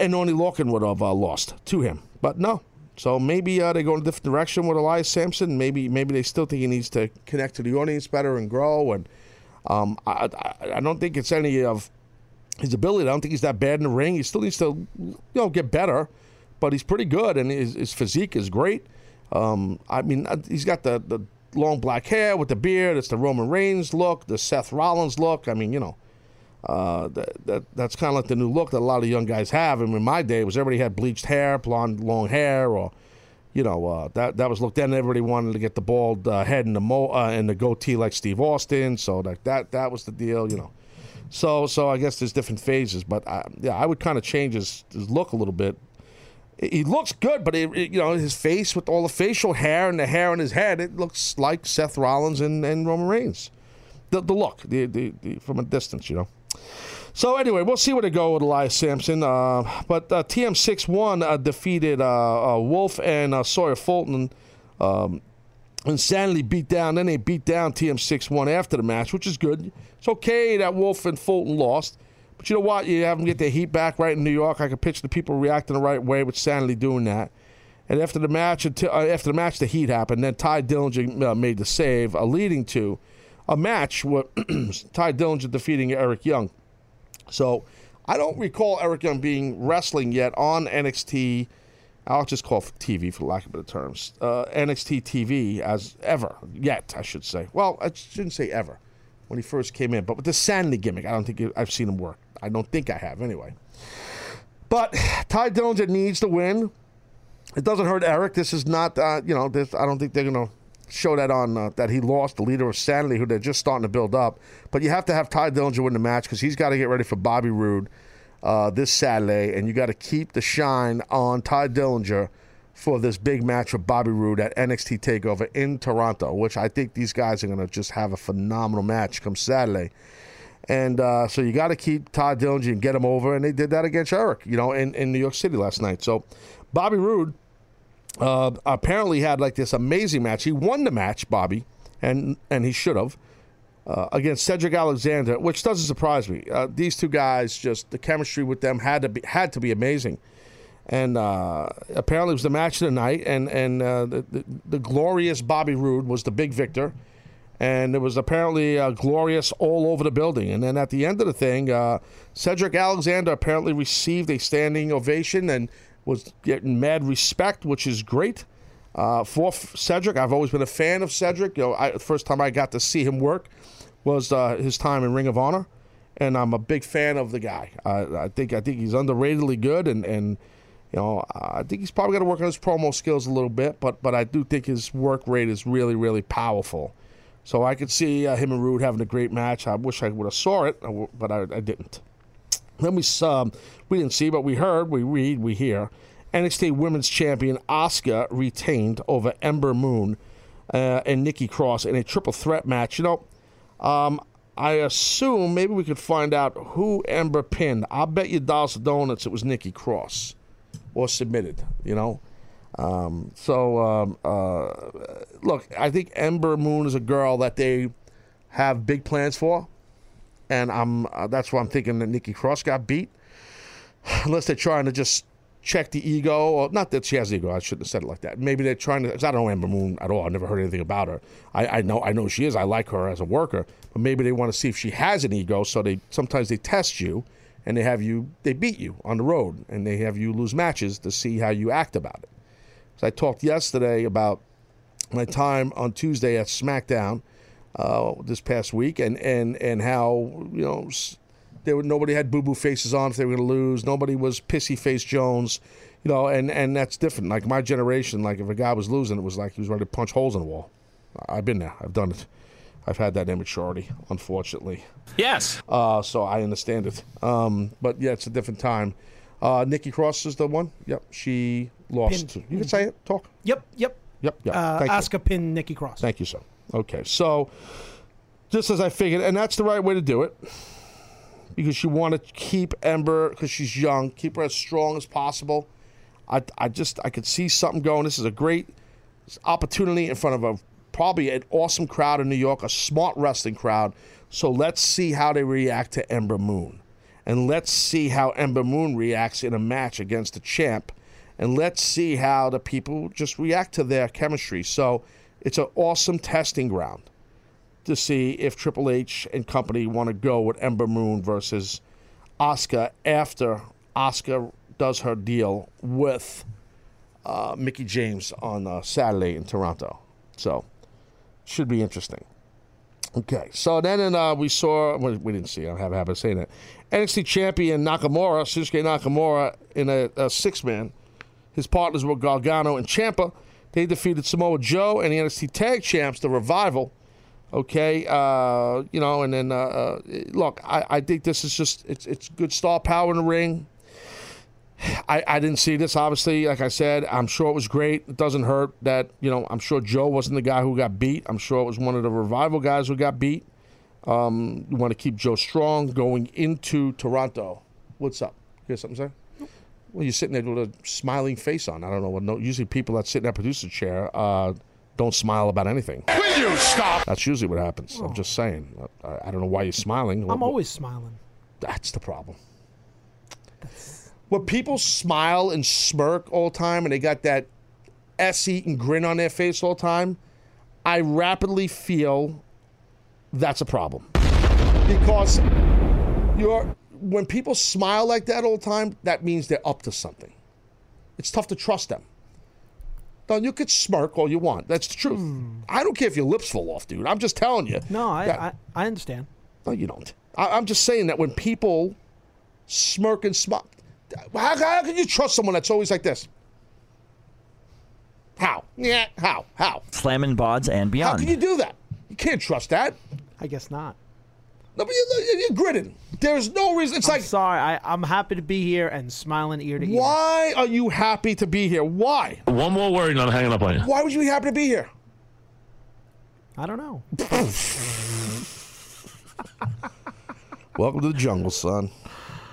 and Oney Lorcan would have uh, lost to him. But no. So maybe uh, they go in a different direction with Elias Samson. Maybe maybe they still think he needs to connect to the audience better and grow. And um, I, I, I don't think it's any of his ability. I don't think he's that bad in the ring. He still needs to you know get better, but he's pretty good and his, his physique is great. Um, I mean, uh, he's got the, the long black hair with the beard. It's the Roman Reigns look, the Seth Rollins look. I mean, you know, uh, that, that that's kind of like the new look that a lot of young guys have. And in my day, was everybody had bleached hair, blonde, long hair, or you know uh, that that was looked. Then everybody wanted to get the bald uh, head and the mo uh, and the goatee like Steve Austin. So that that that was the deal, you know. So so I guess there's different phases, but I, yeah, I would kind of change his, his look a little bit. He looks good, but it, it, you know his face with all the facial hair and the hair on his head, it looks like Seth Rollins and, and Roman Reigns. The, the look, the, the, the from a distance, you know. So anyway, we'll see where they go with Elias Samson. Uh, but uh, TM61 uh, defeated uh, uh, Wolf and uh, Sawyer Fulton. Um, insanely beat down. Then they beat down TM61 after the match, which is good. It's okay that Wolf and Fulton lost. But you know what? You have them get their heat back right in New York. I can picture the people reacting the right way with Sanity doing that. And after the match, until, after the match, the heat happened. Then Tye Dillinger made the save, leading to a match with <clears throat> Tye Dillinger defeating Eric Young. So I don't recall Eric Young being wrestling yet on NXT. I'll just call TV for lack of better terms. Uh, NXT TV as ever yet, I should say. Well, I shouldn't say ever when he first came in, but with the Sanity gimmick, I don't think I've seen him work. I don't think I have anyway. But Tye Dillinger needs to win. It doesn't hurt Eric. This is not, uh, you know, this, I don't think they're to show that on uh, that he lost the leader of Sanity, who they're just starting to build up. But you have to have Tye Dillinger win the match because he's got to get ready for Bobby Roode uh, this Saturday, and you got to keep the shine on Tye Dillinger for this big match with Bobby Roode at NXT Takeover in Toronto, which I think these guys are going to just have a phenomenal match come Saturday. And uh, so you got to keep Todd Dillinger and get him over, and they did that against Eric, you know, in, in New York City last night. So Bobby Roode uh, apparently had like this amazing match. He won the match, Bobby, and and he should have uh, against Cedric Alexander, which doesn't surprise me. Uh, these two guys, just the chemistry with them had to be had to be amazing. And uh, apparently, it was the match of the night, and and uh, the, the, the glorious Bobby Roode was the big victor, and it was apparently uh, glorious all over the building. And then at the end of the thing, Cedric Alexander apparently received a standing ovation and was getting mad respect, which is great. Uh, for Cedric, I've always been a fan of Cedric. You know, I, the first time I got to see him work was uh, his time in Ring of Honor, and I'm a big fan of the guy. I think I think he's underratedly good, and and you know I think he's probably got to work on his promo skills a little bit, but but I do think his work rate is really really powerful. So I could see uh, him and Roode having a great match. I wish I would have saw it, but I, I didn't. Then we um, we didn't see, but we heard, we read, we hear. NXT Women's Champion Asuka retained over Ember Moon uh, and Nikki Cross in a triple threat match. You know, um, I assume maybe we could find out who Ember pinned. I'll bet you dollars donuts it was Nikki Cross or submitted. You know. Um, so um, uh, look, I think Ember Moon is a girl that they have big plans for and I'm uh, that's why I'm thinking that Nikki Cross got beat. Unless they're trying to just check the ego, or not that she has ego. I shouldn't have said it like that. Maybe they're trying to. Cause I don't know Ember Moon at all. I've never heard anything about her. I, I know I know she is. I like her as a worker, but maybe they want to see if she has an ego. So they sometimes they test you, and they have you they beat you on the road, and they have you lose matches to see how you act about it. So I talked yesterday about my time on Tuesday at SmackDown uh, this past week, and, and, and how you know there were, nobody had boo boo faces on if they were going to lose. Nobody was pissy face Jones, you know, and, and that's different. Like my generation, like if a guy was losing, it was like he was ready to punch holes in the wall. I've been there. I've done it. I've had that immaturity, unfortunately. Yes. Uh, so I understand it. Um, but yeah, it's a different time. Uh, Nikki Cross is the one. Yep, she lost. Pinned. You can say it. Talk. Yep, yep. Yep. Yep. Uh, Thank you. Asuka pinned Nikki Cross. Thank you, sir. Okay, so just as I figured, and that's the right way to do it, because you want to keep Ember because she's young, keep her as strong as possible. I, I just I could see something going. This is a great opportunity in front of a probably an awesome crowd in New York, a smart wrestling crowd. So let's see how they react to Ember Moon. and let's see how Ember Moon reacts in a match against the champ, and let's see how the people just react to their chemistry. So it's an awesome testing ground to see if Triple H and company want to go with Ember Moon versus Asuka after Asuka does her deal with uh, Mickie James on uh, Saturday in Toronto. So should be interesting. Okay, so then in, uh, we saw well, we didn't see. I have a habit of saying that NXT champion Nakamura, Shinsuke Nakamura, in a, a six man. His partners were Gargano and Ciampa. They defeated Samoa Joe and the NXT Tag Champs, the Revival. Okay, uh, you know, and then uh, uh, look, I, I think this is just it's it's good star power in the ring. I, I didn't see this, obviously. Like I said, I'm sure it was great. It doesn't hurt that, you know, I'm sure Joe wasn't the guy who got beat. I'm sure it was one of the revival guys who got beat. Um, you want to keep Joe strong going into Toronto. What's up? You got something to say? Well, you're sitting there with a smiling face on. I don't know what. No, usually people that sit in that producer chair uh, don't smile about anything. Will you stop? That's usually what happens. I'm just saying. I, I don't know why you're smiling. I'm always smiling. That's the problem. When people smile and smirk all the time and they got that S eating grin on their face all the time, I rapidly feel that's a problem. Because you're when people smile like that all the time, that means they're up to something. It's tough to trust them. Now you could smirk all you want. That's the truth. Hmm. I don't care if your lips fall off, dude. I'm just telling you. No, I, that- I, I understand. no, you don't. I, I'm just saying that when people smirk and smile, how, how can you trust someone that's always like this? How? Yeah, how? How? Slamming bods and beyond. How beyond. can you do that? You can't trust that. I guess not. No, but you're, you're grinning. There's no reason. It's I'm like, sorry. I, I'm happy to be here and smiling ear to ear. why are you happy to be here? Why? One more word and I'm hanging up on you. Why would you be happy to be here? I don't know. <laughs> Welcome to the jungle, son.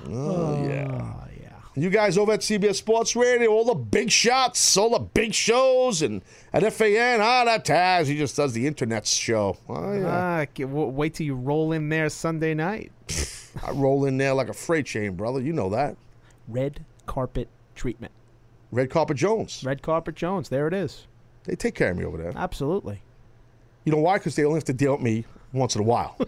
Oh, yeah. Ah, You guys over at CBS Sports Radio, all the big shots, all the big shows, and at FAN, ah, that Taz, he just does the internet show. Oh, yeah. Ah, g- w- wait till you roll in there Sunday night. <laughs> I roll in there like a freight train, brother. You know that. Red carpet treatment. Red Carpet Jones. Red carpet Jones. There it is. They take care of me over there. Absolutely. You know why? Because they only have to deal with me once in a while. <laughs>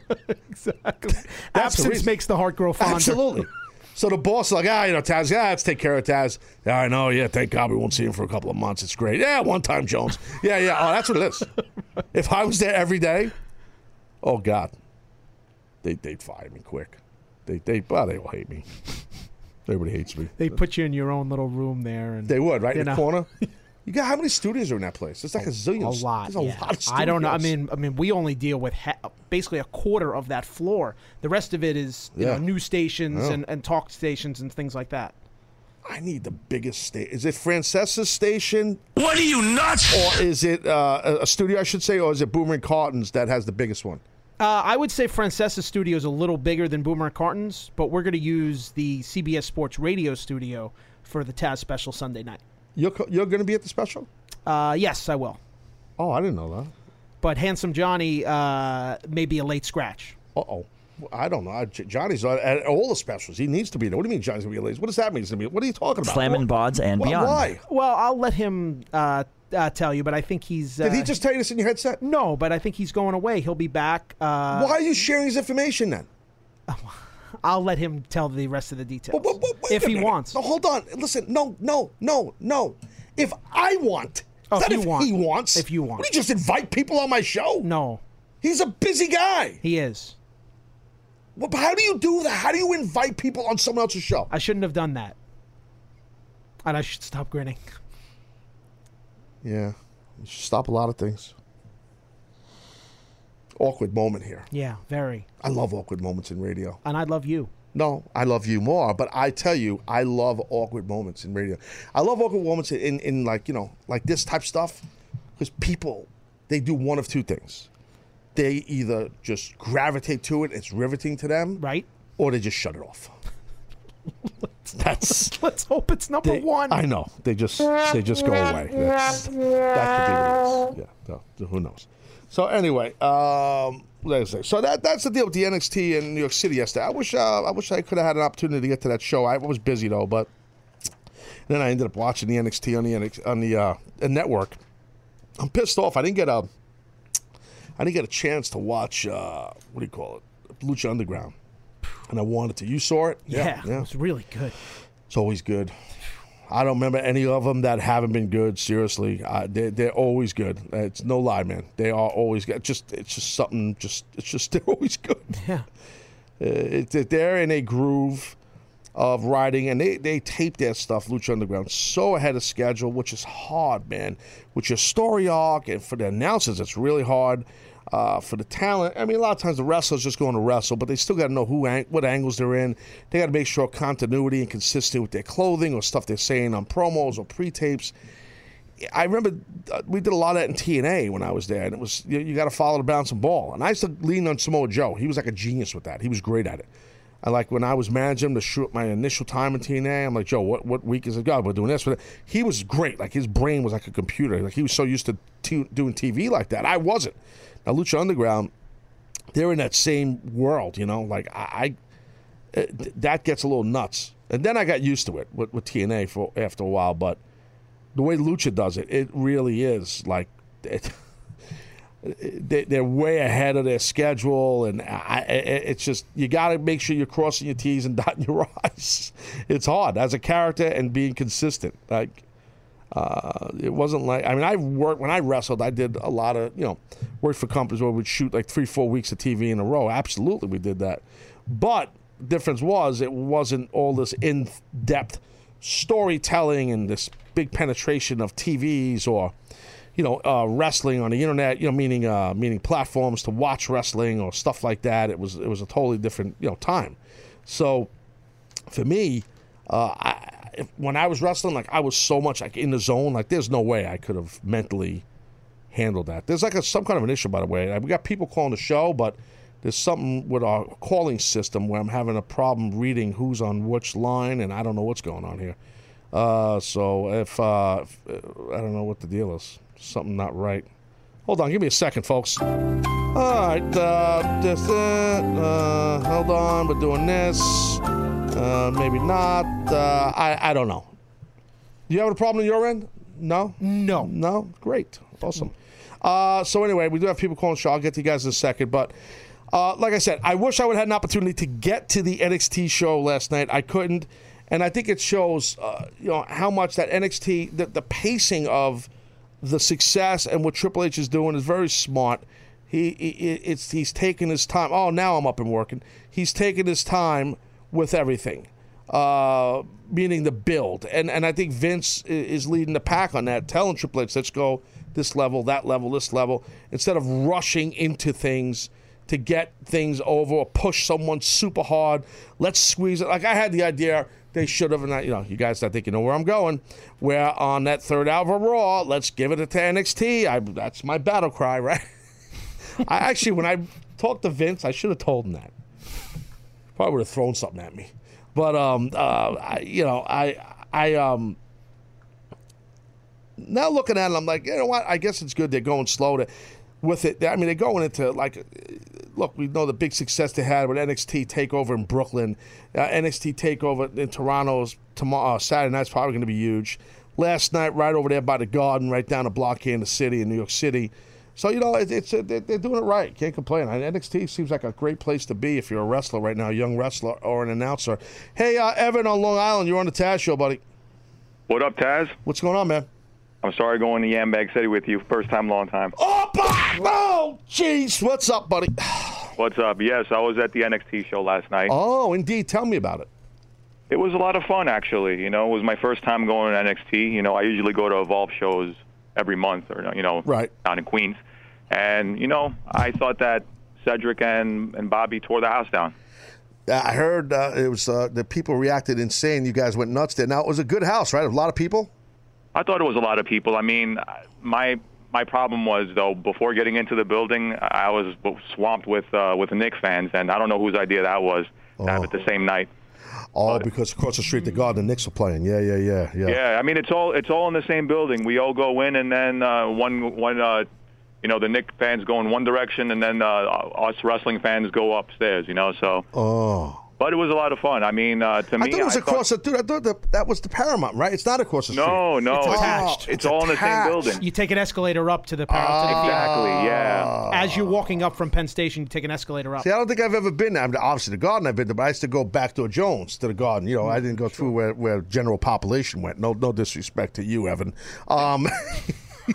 Exactly. <laughs> That's the Absence reason. makes the heart grow fonder. Absolutely. So the boss is like, ah, you know, Taz, yeah, let's take care of Taz. Yeah, I know, yeah, thank God we won't see him for a couple of months. It's great. Yeah, one time, Jones. Yeah, yeah, oh, that's what it is. <laughs> if I was there every day, oh, God, they, they'd fire me quick. They, they, well, they will hate me. <laughs> Everybody hates me. They put you in your own little room there, and They would, right in the know. corner. <laughs> You got how many studios are in that place? It's like a zillion. a lot. There's a yeah. lot of studios. I don't know. I mean, I mean, we only deal with ha- basically a quarter of that floor. The rest of it is you Yeah. know news stations Yeah. and, and talk stations and things like that. I need the biggest station. Is it Francesa's station? What are you nuts? Or is it uh, a- a studio, I should say, or is it Boomer and Cartons that has the biggest one? Uh, I would say Francesa Studio is a little bigger than Boomer and Cartons, but we're going to use the CBS Sports Radio studio for the Taz special Sunday night. You're, co- you're going to be at the special? Uh, yes, I will. Oh, I didn't know that. But Handsome Johnny uh, may be a late scratch. Uh oh. I don't know. I- J- Johnny's at, at all the specials. He needs to be there. What do you mean Johnny's going to be late? What does that mean? He's gonna be, what are you talking about? Slamming What- bods and wh- beyond. Why? Well, I'll let him uh, uh, tell you, but I think he's. Uh, Did he just tell you this in your headset? No, but I think he's going away. He'll be back. Uh, Why are you sharing his information then? <laughs> I'll let him tell the rest of the details Wait- wait- wait if he minute. wants. No, hold on. Listen. No, no, no, no. If I want. Oh, not if you if want. he wants. If you want. Would he just invite people on my show? No, He's a busy guy. he is. Well, but how do you do that? How do you invite people on someone else's show? I shouldn't have done that. And I should stop grinning. Yeah. You should stop a lot of things. Awkward moment here. Yeah, very. I love awkward moments in radio. And I love you. No, I love you more, but I tell you, I love awkward moments in radio. I love awkward moments in, in like, you know, like this type stuff because people, they do one of two things. They either just gravitate to it, it's riveting to them, Right? or they just shut it off. <laughs> That's Let's hope it's number they- one. I know. They just they just go away. That's, that could be what it is. Yeah. no, who knows? So anyway, um, like I say, so that that's the deal with the NXT in New York City yesterday. I wish uh, I wish I could have had an opportunity to get to that show. I was busy though, but then I ended up watching the NXT on the NX, on the uh, network. I'm pissed off. I didn't get a I didn't get a chance to watch uh, what do you call it, Lucha Underground, and I wanted to. You saw it? Yeah, it was really good. It's always good. I don't remember any of them that haven't been good. Seriously, uh, they're, they're always good. It's no lie, man. They are always good. Just it's just something. Just it's just <laughs> they're always good. Yeah. Uh, it, they're in a groove of writing, and they, they tape their stuff, Lucha Underground, so ahead of schedule, which is hard, man. With your story arc, and for the announcers, it's really hard. Uh, for the talent, I mean, a lot of times the wrestlers just going to wrestle, but they still got to know who, ang- what angles they're in. They got to make sure continuity and consistency with their clothing or stuff they're saying on promos or pre-tapes. I remember uh, we did a lot of that in TNA when I was there, and it was you, you got to follow the bouncing ball. And I used to lean on Samoa Joe. He was like a genius with that. He was great at it. I like when I was managing to shoot my initial time in TNA. I'm like, Joe, what what week is it? God, we're doing this. But he was great. Like his brain was like a computer. Like he was so used to t- doing TV like that. I wasn't. Now Lucha Underground, they're in that same world. You know, like I, I uh, that gets a little nuts. And then I got used to it with, with TNA for after a while. But the way Lucha does it, it really is like. It, <laughs> they, they're way ahead of their schedule, and I, it's just you got to make sure you're crossing your T's and <laughs> dotting your I's. It's hard as a character and being consistent. Like uh, it wasn't like I mean I worked when I wrestled. I did a lot of you know worked for companies where we'd shoot like three four weeks of TV in a row. Absolutely, we did that. But difference was it wasn't all this in depth storytelling and this big penetration of TVs or you know, uh, wrestling on the internet, you know, meaning uh, meaning platforms to watch wrestling or stuff like that. It was it was a totally different you know time. So for me, uh, I, when I was wrestling, like I was so much like in the zone. Like there's no way I could have mentally handled that. There's like a, some kind of an issue, by the way. We got people calling the show, but there's something with our calling system where I'm having a problem reading who's on which line, and I don't know what's going on here. Uh, so if, uh, if I don't know what the deal is something not right. Hold on, give me a second, folks. All right, uh, this, uh, uh, hold on, we're doing this. Uh, maybe not. Uh, I, I don't know. You have a problem on your end? No? No. No? Great. Awesome. Uh, so, anyway, we do have people calling show. I'll get to you guys in a second. But, uh, like I said, I wish I would have had an opportunity to get to the NXT show last night. I couldn't. And I think it shows, uh, you know, how much that NXT, the, the pacing of the success and what Triple H is doing is very smart. He, he it's he's taking his time. Oh, now I'm up and working. He's taking his time with everything, uh, meaning the build. And and I think Vince is leading the pack on that, telling Triple H, let's go this level, that level, this level, instead of rushing into things to get things over or push someone super hard. Let's squeeze it. Like I had the idea they should have, and I, you know, you guys, I think you know where I'm going. Where on that third hour of Raw, let's give it to NXT. I, that's my battle cry, <laughs> right? I actually, when I talked to Vince, I should have told him that. Probably would have thrown something at me, but um, uh, I, you know, I, I um. Now looking at it, I'm like, you know what? I guess it's good they're going slow to, with it. I mean, they're going into like look, we know the big success they had with NXT Takeover in Brooklyn, uh, NXT Takeover in Toronto's tomorrow uh, Saturday night's probably going to be huge. Last night, right over there by the Garden, right down the block here in the city in New York City. So you know, it, it's they're, they're doing it right. Can't complain. NXT seems like a great place to be if you're a wrestler right now, a young wrestler or an announcer. Hey, uh, Evan on Long Island, you're on the Taz show, buddy. What up, Taz? What's going on, man? I'm sorry going to Yambag City with you. First time, long time. Oh, oh, jeez. What's up, buddy? What's up? Yes, I was at the NXT show last night. Oh, indeed. Tell me about it. It was a lot of fun, actually. You know, it was my first time going to NXT. You know, I usually go to Evolve shows every month, or you know, right down in Queens. And you know, I thought that Cedric and and Bobby tore the house down. I heard uh, it was uh, the people reacted insane. You guys went nuts there. Now it was a good house, right? A lot of people. I thought it was a lot of people. I mean, my my problem was though before getting into the building, I was swamped with uh, with Knicks fans, and I don't know whose idea that was to have it the same night. Oh, but, because across the street the Garden, the Knicks are playing. Yeah, yeah, yeah, yeah. Yeah, I mean it's all it's all in the same building. We all go in, and then uh, one one uh, you know the Knick fans go in one direction, and then uh, us wrestling fans go upstairs. You know, so. Oh. But it was a lot of fun. I mean, uh, to I thought it was I across the dude. I thought the, that was the Paramount, right? It's not across the street. No, no, It's it's, attached. it's all in the same building. You take an escalator up to the power. To the theater. Exactly. Yeah. As you're walking up from Penn Station, you take an escalator up. See, I don't think I've ever been there. I mean, obviously, the Garden I've been there, but I used to go back to Jones to the Garden. You know, I didn't go through where, where general population went. No, no disrespect to you, Evan. Um, <laughs>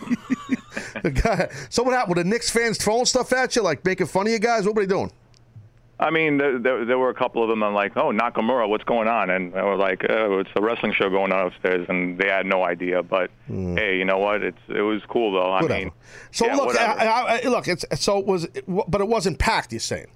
the guy, so what happened? Were the Knicks fans throwing stuff at you, like making fun of you guys? What were they doing? I mean, there, there, there were a couple of them. I'm like, oh, Nakamura, what's going on? And I was like, oh, it's a wrestling show going on upstairs, and they had no idea. But hey, you know what? It's it was cool though. I. Whatever. mean, So yeah, look. I, I, look, it's so it was, but it wasn't packed. You're saying?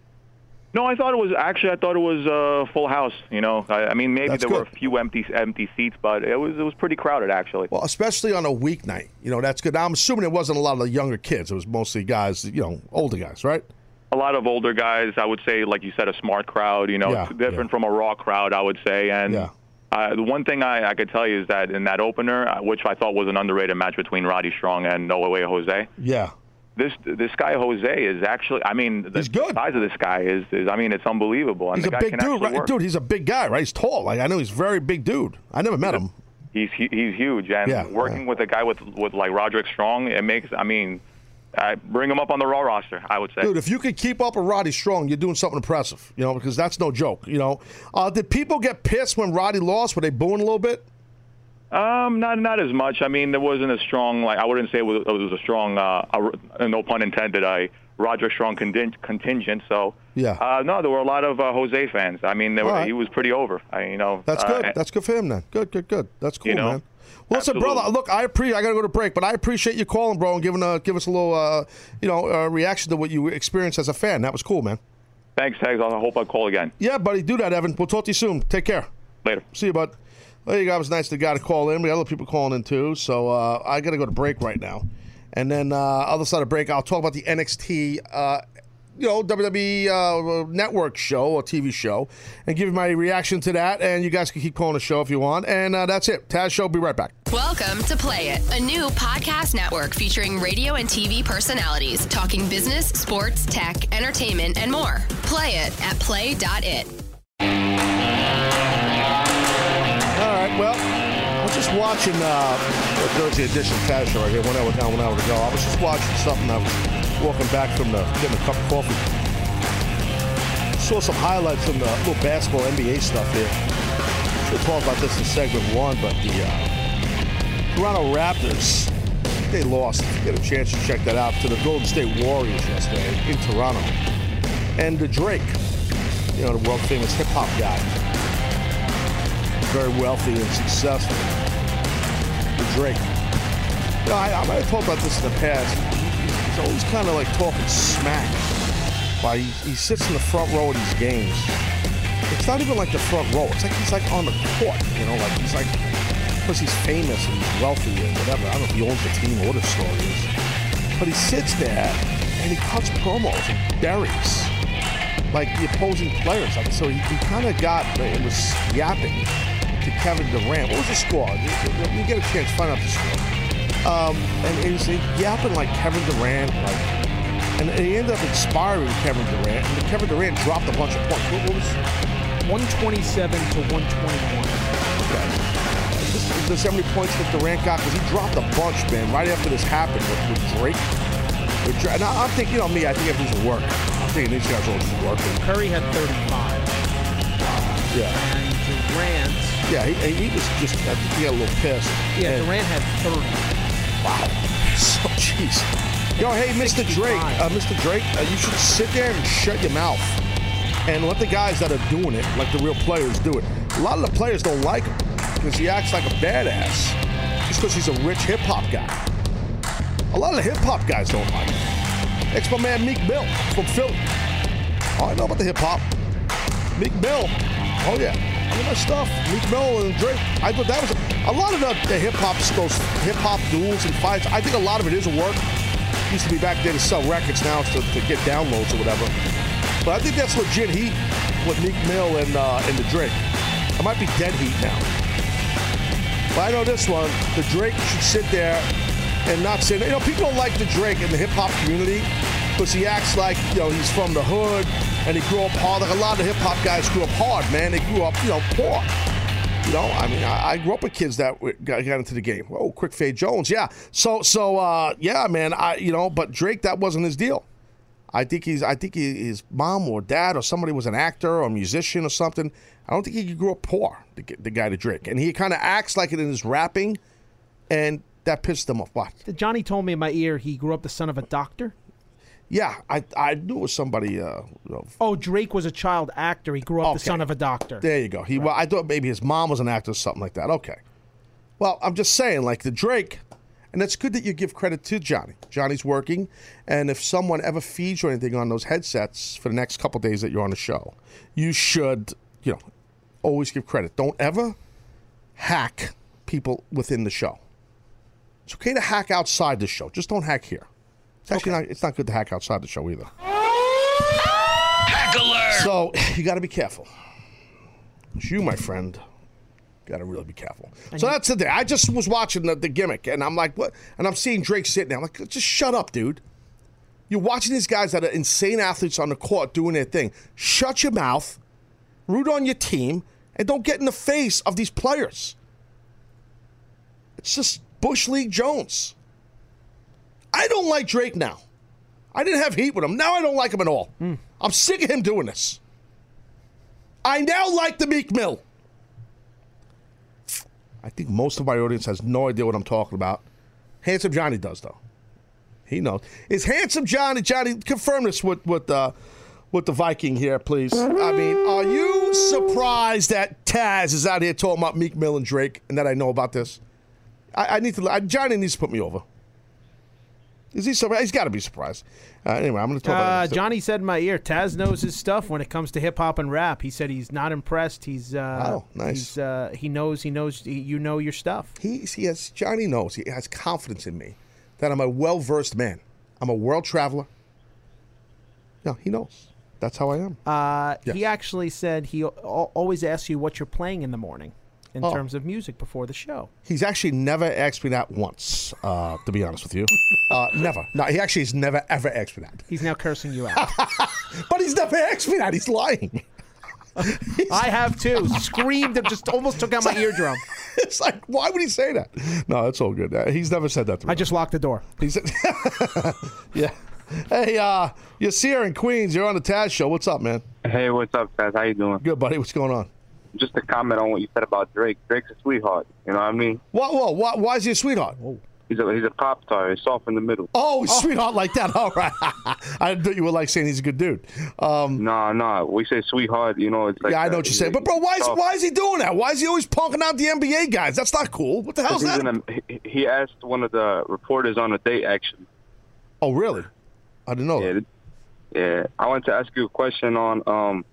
No, I thought it was actually. I thought it was uh, full house. You know, I, I mean, maybe That's there were a few empty empty seats, but it was it was pretty crowded actually. Well, especially on a weeknight. You know, that's good. Now, I'm assuming it wasn't a lot of the younger kids. It was mostly guys, you know, older guys, right? A lot of older guys. I would say, like you said, a smart crowd. You know, Yeah, different from a raw crowd. I would say, and Yeah. uh, the one thing I, I could tell you is that in that opener, uh, which I thought was an underrated match between Roddy Strong and No Way Jose, Yeah. this this guy Jose is actually. I mean, the He's good. size of this guy is, is. I mean, it's unbelievable. And He's the a guy big can dude, right? work. Dude, he's a big guy, right? He's tall. Like I know he's a very big dude. I never met him. He's he's huge, and Yeah, working with a guy with with like Roderick Strong, it makes. I mean, I bring him up on the Raw roster. I would say. Dude, if you could keep up with Roddy Strong, you're doing something impressive, you know, because that's no joke, you know. Uh, did people get pissed when Roddy lost? Were they booing a little bit? Um, not not as much. I mean, there wasn't a strong like I wouldn't say it was, it was a strong, uh, a, no pun intended, a Roger Strong contingent. So Yeah. uh, no, there were a lot of uh, Jose fans. I mean, were, right. he was pretty over. I, you know, That's uh, good. and- That's good for him then. Good, good, good. That's cool, You know, man. Well, listen, absolutely. brother. Look, I appreciate. I got to go to break, but I appreciate you calling, bro, and giving uh, give us a little, uh, you know, uh, reaction to what you experienced as a fan. That was cool, man. Thanks, Taz. I hope I call again Yeah, buddy. Do that, Evan. We'll talk to you soon. Take care. later. See you, bud. There you go. It was nice to guy to call in. We got other people calling in too. So uh, I got to go to break right now, and then uh, other side of break, I'll talk about the NXT, uh, you know, WWE uh, network show or TV show, and give you my reaction to that. And you guys can keep calling the show if you want. And uh, that's it. Taz Show. Be right back. Welcome to Play It, a new podcast network featuring radio and TV personalities talking business, sports, tech, entertainment, and more. Play it at play.it. All right. Well, I was just watching uh, the Thursday edition of Taz Show right here. One hour down, one hour to go. I was just watching something. I was walking back from the getting a cup of coffee. Saw some highlights from the little basketball NBA stuff here. We'll talk about this in segment one, but the uh, Toronto Raptors, they lost. Get a chance to check that out to the Golden State Warriors yesterday in Toronto. And the Drake, you know, the world famous hip hop guy very wealthy and successful. The Drake. You know, I, I might have talked about this in the past. He's always kind of like talking smack. Why he, he sits in the front row of these games. It's not even like the front row. It's like he's like on the court. You know, like he's like because he's famous and he's wealthy and whatever. I don't know if he owns the team or what his story is. But he sits there and he cuts promos and buries like the opposing players. So he, he kind of got it was yapping to Kevin Durant. What was the score? You, you get a chance, find out the score. Um, and he was yapping like Kevin Durant, like, and he ended up inspiring Kevin Durant. And Kevin Durant dropped a bunch of points. What, what was? 127 to 121. Okay. This, this how many points that Durant got? Because he dropped a bunch, man, right after this happened with, with Drake. With and I, I'm thinking, you know me, I think everything's a work. I'm thinking these guys are just working. Curry had 35. Yeah. And Durant, Yeah, he, he was just, I think he got a little pissed. yeah, And- Durant had 30. Wow. <laughs> So, jeez. Yo, hey, Mr. Drake, uh, Mr. Drake, uh, you should sit there and shut your mouth and let the guys that are doing it, like the real players, do it. A lot of the players don't like him because he acts like a badass just because he's a rich hip hop guy. A lot of the hip hop guys don't like him. Ex my man Meek Mill from Philly. Oh, I know about the hip hop. Meek Mill. Oh yeah. I know my stuff. Meek Mill and Drake. I thought that was a, a lot of the, the hip hop those hip hop duels and fights. I think a lot of it is work. Used to be back there to sell records. Now to, to get downloads or whatever. But I think that's legit heat with Meek Mill and uh, and the Drake. It might be dead heat now. But I know this one. The Drake should sit there and not say. you know, people don't like the Drake in the hip hop community because he acts like, you know, he's from the hood and he grew up hard. Like a lot of hip hop guys grew up hard, man. They grew up, you know, poor. You know, I mean, I, I grew up with kids that got, got into the game. Oh, Quick Fade Jones, yeah. So, so, uh, yeah, man. I, you know, but Drake, that wasn't his deal. I think he's. I think he, his mom or dad or somebody was an actor or a musician or something. I don't think he grew up poor. The, the guy to Drake, and he kind of acts like it in his rapping, and that pissed him off. What? Johnny told me in my ear he grew up the son of a doctor. Yeah, I I knew it was somebody. Uh, you know, Oh, Drake was a child actor. He grew up the son of a doctor. There you go. He. Well, I thought maybe his mom was an actor or something like that. Okay. Well, I'm just saying, like the Drake, and it's good that you give credit to Johnny. Johnny's working, and if someone ever feeds you anything on those headsets for the next couple days that you're on the show, you should, you know, always give credit. Don't ever hack people within the show. It's okay to hack outside the show. Just don't hack here. It's actually not. It's not good to hack outside the show either. Hack alert! So <laughs> you got to be careful. It's you, my friend. Got to really be careful. so that's the thing. I just was watching the, the gimmick, and I'm like, what? And I'm seeing Drake sitting there. I'm like, just shut up, dude. You're watching these guys that are insane athletes on the court doing their thing. Shut your mouth, root on your team, and don't get in the face of these players. It's just Bush League Jones. I don't like Drake now. I didn't have heat with him. Now I don't like him at all. I'm sick of him doing this. I now like the Meek Mill. I think most of my audience has no idea what I'm talking about. Handsome Johnny does though. He knows. Is handsome Johnny Johnny confirm this with with uh, with the Viking here, please? I mean, are you surprised that Taz is out here talking about Meek Mill and Drake, and that I know about this? I, I need to. I, Johnny needs to put me over. Is he surprised? He's got to be surprised. Uh, anyway, I'm going to talk Uh, about. Johnny said in my ear, Taz knows his stuff when it comes to hip hop and rap. He said he's not impressed. He's uh, Oh, nice. He's, uh, he knows. He knows. He, you know your stuff. He, he has Johnny knows he has confidence in me that I'm a well versed man. I'm a world traveler. No, he knows. That's how I am. Uh, He actually said he always asks you what you're playing in the morning in Oh. terms of music before the show. He's actually never asked me that once. Uh, to be honest with you, <laughs> uh, never. No, he actually has never ever asked me that. He's now cursing you out. <laughs> But he's never asked me that. He's lying. <laughs> I have too. Screamed and just almost took out my eardrum. It's like, why would he say that? No, it's all good. Uh, he's never said that to me. I just locked the door. He said, yeah. Hey, uh, you're Sierra in Queens. You're on the Taz show. What's up, man? Hey, what's up, Taz? How you doing? Good, buddy. What's going on? Just to comment on what you said about Drake. Drake's a sweetheart. You know what I mean? Whoa, whoa, why, why is he a sweetheart? He's a he's a pop star. He's soft in the middle. Oh, sweetheart like that. <laughs> All right. I thought you were like saying he's a good dude. Um, No, no. We say sweetheart. You know, it's like yeah, I know what you're saying. But, bro, why is, why is he doing that? Why is he always punking out the NBA guys? That's not cool. What the hell's He's that? in a, he, he asked one of the reporters on a date. Actually, oh, really? I didn't know yeah, that. yeah. I want to ask you a question on um,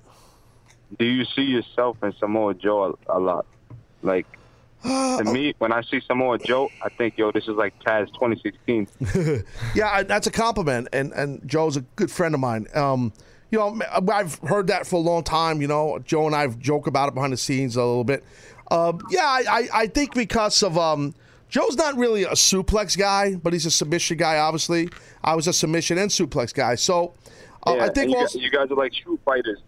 do you see yourself in Samoa Joe a, a lot? Like Uh, to me, when I see Samoa Joe, I think, yo, this is like Taz 2016. <laughs> Yeah, I, that's a compliment, and and Joe's a good friend of mine. Um, you know, I've heard that for a long time. You know, Joe and I joke about it behind the scenes a little bit. Uh, yeah, I, I, I think because of um, Joe's not really a suplex guy, but he's a submission guy. Obviously, I was a submission and suplex guy, so uh, yeah, I think you, also guys, you guys are like true fighters.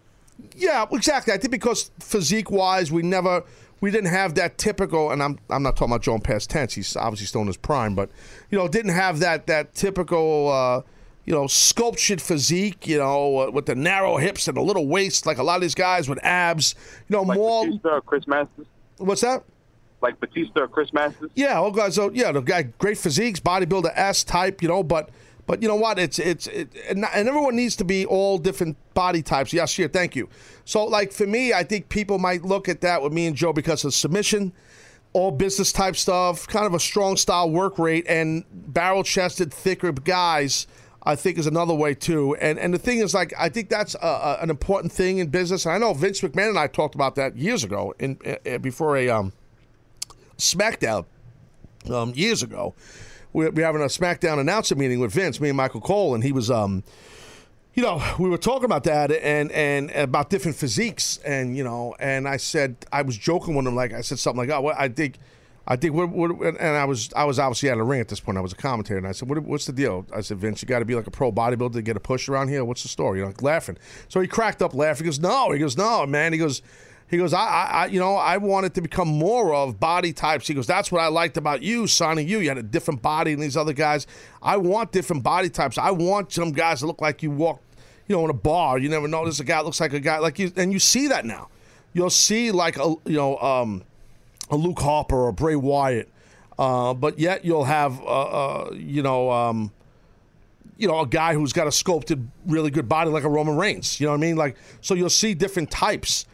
Yeah, exactly. I think because physique wise, we never we didn't have that typical, and I'm I'm not talking about Joe in past tense. He's obviously still in his prime, but you know, didn't have that that typical. Uh, you know, sculptured physique, you know, uh, with the narrow hips and the little waist, like a lot of these guys with abs. You know, Like more. Batista or Chris Masters? What's that? Like Batista or Chris Masters? Yeah, all guys. So yeah, the guy, great physiques, bodybuilder S type, you know. But but you know what? It's it's it, and, and everyone needs to be all different body types. Yes, sure, thank you. So like for me, I think people might look at that with me and Joe because of submission, all business type stuff, kind of a strong style work rate, and barrel chested, thicker guys. I think is another way too, and and the thing is, like, I think that's a, a, an important thing in business. And I know Vince McMahon and I talked about that years ago, in uh, before a um, SmackDown um, years ago. We we were having a SmackDown announcer meeting with Vince, me and Michael Cole, and he was, um, you know, we were talking about that and and about different physiques, and you know, and I said I was joking with him, like I said something like, oh, well, I think. I think what, what and I was I was obviously out of the ring at this point. I was a commentator, and I said, what, "What's the deal?" I said, "Vince, you got to be like a pro bodybuilder to get a push around here. What's the story?" You know, laughing. So he cracked up laughing. He goes, "No," he goes, "No, man." He goes, he goes, I, I, you know, I wanted to become more of body types. He goes, that's what I liked about you, signing you. You had a different body than these other guys. I want different body types. I want some guys that look like you walk, you know, in a bar. You never know. This a guy looks like a guy like you, and you see that now. You'll see like a, you know, um, a Luke Harper or a Bray Wyatt, uh, but yet you'll have, uh, uh, you know. Um, you know, a guy who's got a sculpted, really good body like a Roman Reigns. You know what I mean? Like, so you'll see different types.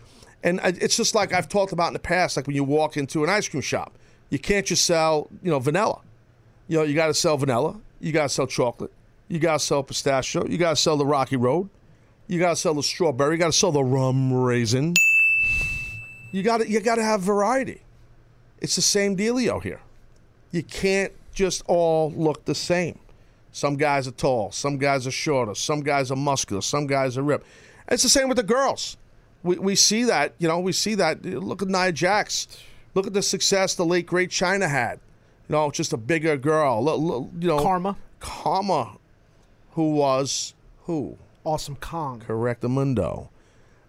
And it's just like I've talked about in the past, like when you walk into an ice cream shop, you can't just sell, you know, vanilla. You know, you got to sell vanilla. You got to sell chocolate. You got to sell pistachio. You got to sell the Rocky Road. You got to sell the strawberry. You got to sell the rum raisin. You got to you got to have variety. It's the same dealio here. You can't just all look the same. Some guys are tall, some guys are shorter, some guys are muscular, some guys are ripped. It's the same with the girls. We, we see that, you know, we see that. Look at Nia Jax. Look at the success the late great Chyna had. You know, just a bigger girl. Look- look, You know, Kharma. Kharma, who was who? Awesome Kong. Correctamundo.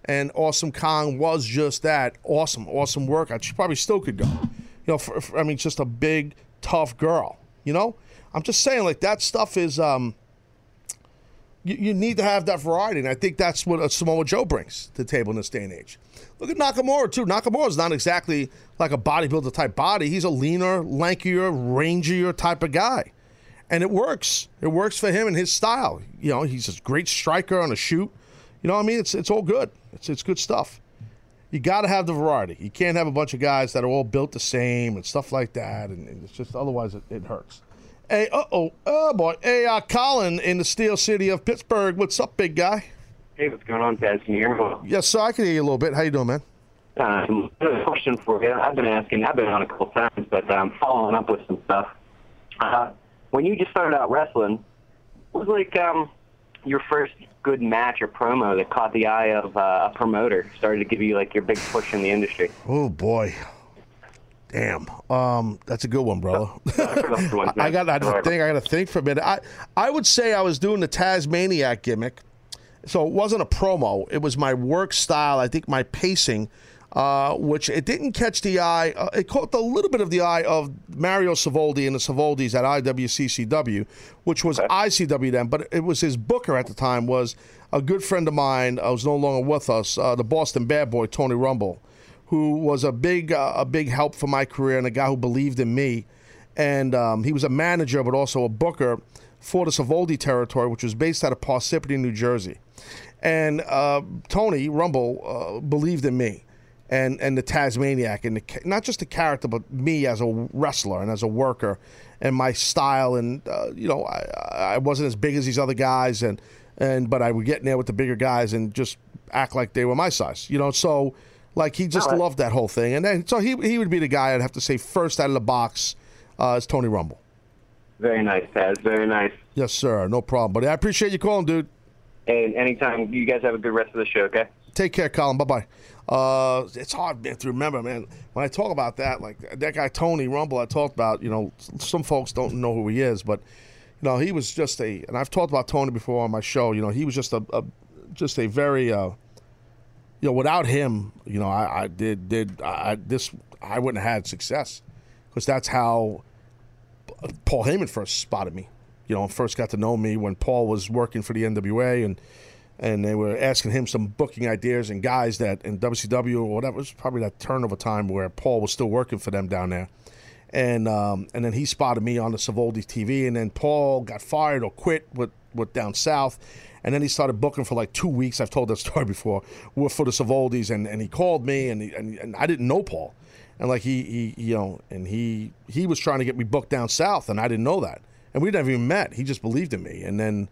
And Awesome Kong was just that. Awesome, awesome workout. She probably still could go. You know, for, for- I mean, just a big, tough girl. You know? I'm just saying, like, that stuff is, um, you, you need to have that variety. And I think that's what a Samoa Joe brings to the table in this day and age. Look at Nakamura, too. Nakamura is not exactly like a bodybuilder type body. He's a leaner, lankier, rangier type of guy and it works. It works for him and his style. You know, he's a great striker on a shoot. You know what I mean? It's it's all good. It's it's good stuff. You got to have the variety. You can't have a bunch of guys that are all built the same and stuff like that, and, it's just otherwise it, it hurts. Hey, uh oh, oh boy, hey, uh, Colin in the Steel City of Pittsburgh. What's up, big guy? Hey, what's going on, Taz? Can you hear me? Yes, sir. I can hear you a little bit. How you doing, man? Um, I have a question for you. I've been asking, I've been on a couple times, but I'm following up with some stuff. Uh, when you just started out wrestling, what was like um, your first good match or promo that caught the eye of uh, a promoter, started to give you like your big push in the industry? Oh boy, damn. Um, that's a good one, brother. <laughs> <laughs> I got I got to think. I got to think for a minute. I I would say I was doing the Tasmaniac gimmick, so it wasn't a promo. It was my work style. I think my pacing, uh, which it didn't catch the eye. Uh, it caught a little bit of the eye of Mario Savoldi and the Savoldis at IWCCW, which was ICW then, but it was his booker at the time was a good friend of mine. Uh, was no longer with us. Uh, the Boston Bad Boy Tony Rumble who was a big uh, a big help for my career and a guy who believed in me. And um, he was a manager, but also a booker for the Savoldi territory, which was based out of Parsippany, New Jersey. And uh, Tony Rumble uh, believed in me and and the Tasmaniac and the, not just the character, but me as a wrestler and as a worker and my style. And uh, you know, I, I wasn't as big as these other guys, and and but I would get in there with the bigger guys and just act like they were my size. You know, so like he just Alright. loved that whole thing. And then so he he would be the guy I'd have to say first out of the box uh, is Tony Rumble. Very nice, Taz. Very nice. Yes, sir. No problem, buddy. I appreciate you calling, dude. And anytime, you guys have a good rest of the show, okay? Take care, Colin. Bye bye. Uh, it's hard man, to remember, man. When I talk about that, like that guy Tony Rumble, I talked about. You know, some folks don't know who he is, but you know, he was just a. And I've talked about Tony before on my show. You know, he was just a, a just a very. Uh, you know, without him, you know, I, I did did I, this I wouldn't have had success because that's how Paul Heyman first spotted me. You know, first got to know me when Paul was working for the NWA and and they were asking him some booking ideas and guys that in WCW or whatever. It was probably that turn of a time where Paul was still working for them down there. And um, and then he spotted me on the Savoldi TV, and then Paul got fired or quit with, with down south, and then he started booking for like two weeks. I've told that <laughs> story before. with- For the Savoldis, and, and he called me, and, he, and and I didn't know Paul, and like he, he you know, and he he was trying to get me booked down south, and I didn't know that, and we never even met. He just believed in me, and then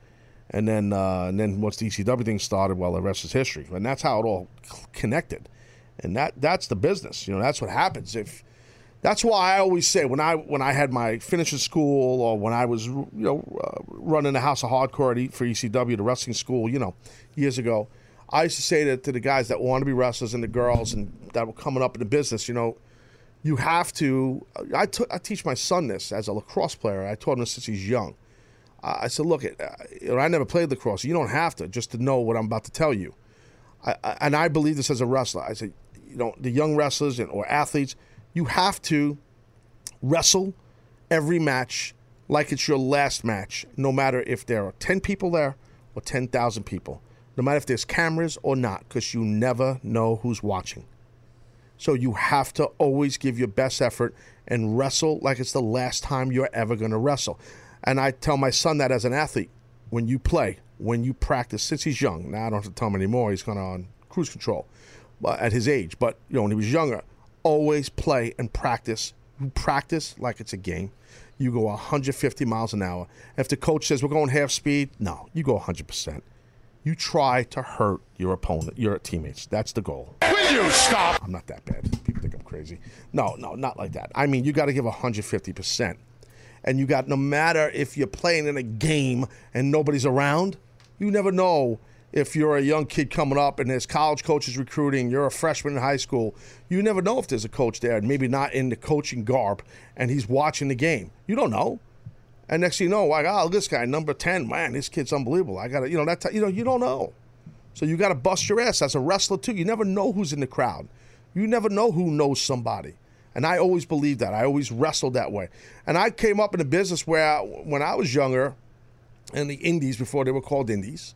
and then uh, and then once the ECW thing started, well, the rest is history, and that's how it all connected, and that that's the business. You know, that's what happens if. That's why I always say when I when I had my finishing school or when I was you know uh, running the House of Hardcore for ECW, the wrestling school, you know, years ago, I used to say to, to the guys that want to be wrestlers and the girls and that were coming up in the business, you know, you have to. I t- I teach my son this as a lacrosse player. I taught him since he's young. I said, look, it, uh, I never played lacrosse. You don't have to just to know what I'm about to tell you. I, I, and I believe this as a wrestler. I said, you know, the young wrestlers and, or athletes, you have to wrestle every match like it's your last match, no matter if there are 10 people there or 10,000 people, no matter if there's cameras or not, because you never know who's watching. So you have to always give your best effort and wrestle like it's the last time you're ever going to wrestle. And I tell my son that as an athlete, when you play, when you practice, since he's young, now I don't have to tell him anymore, he's going on cruise control uh, at his age. But you know, when he was younger, always play and practice. You practice like it's a game. You go 150 miles an hour. If the coach says we're going half speed, no, you go 100%. You try to hurt your opponent, your teammates. That's the goal. Will you stop? I'm not that bad. People think I'm crazy. No, no, not like that. I mean, you got to give 150%. And you got, no matter if you're playing in a game and nobody's around, you never know if you're a young kid coming up and there's college coaches recruiting, you're a freshman in high school, you never know if there's a coach there, maybe not in the coaching garb, and he's watching the game. You don't know. And next thing you know, like, oh, this guy, number 10, man, this kid's unbelievable. I got to, you know, that, you know, you don't know. So you got to bust your ass as a wrestler, too. You never know who's in the crowd. You never know who knows somebody. And I always believed that. I always wrestled that way. And I came up in a business where, when I was younger, in the indies before they were called indies,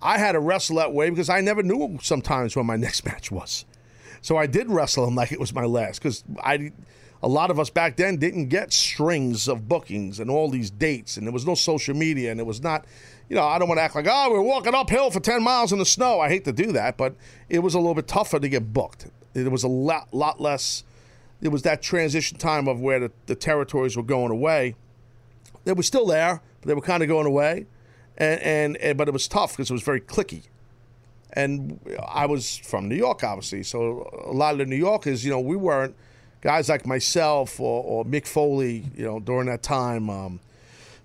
I had to wrestle that way because I never knew sometimes when my <laughs> next match was. So I did wrestle him like it was my last because I, a lot of us back then didn't get strings of bookings and all these dates, and there was no social media, and it was not, you know, I don't want to act like oh we're walking uphill for ten miles in the snow. I hate to do that, but it was a little bit tougher to get booked. It was a lot, lot less. It was that transition time of where the, the territories were going away. They were still there, but they were kind of going away and, and, and but it was tough because it was very clicky. And I was from New York, obviously, so a lot of the New Yorkers, you know, we weren't guys like myself or, or Mick Foley, you know, during that time. Um,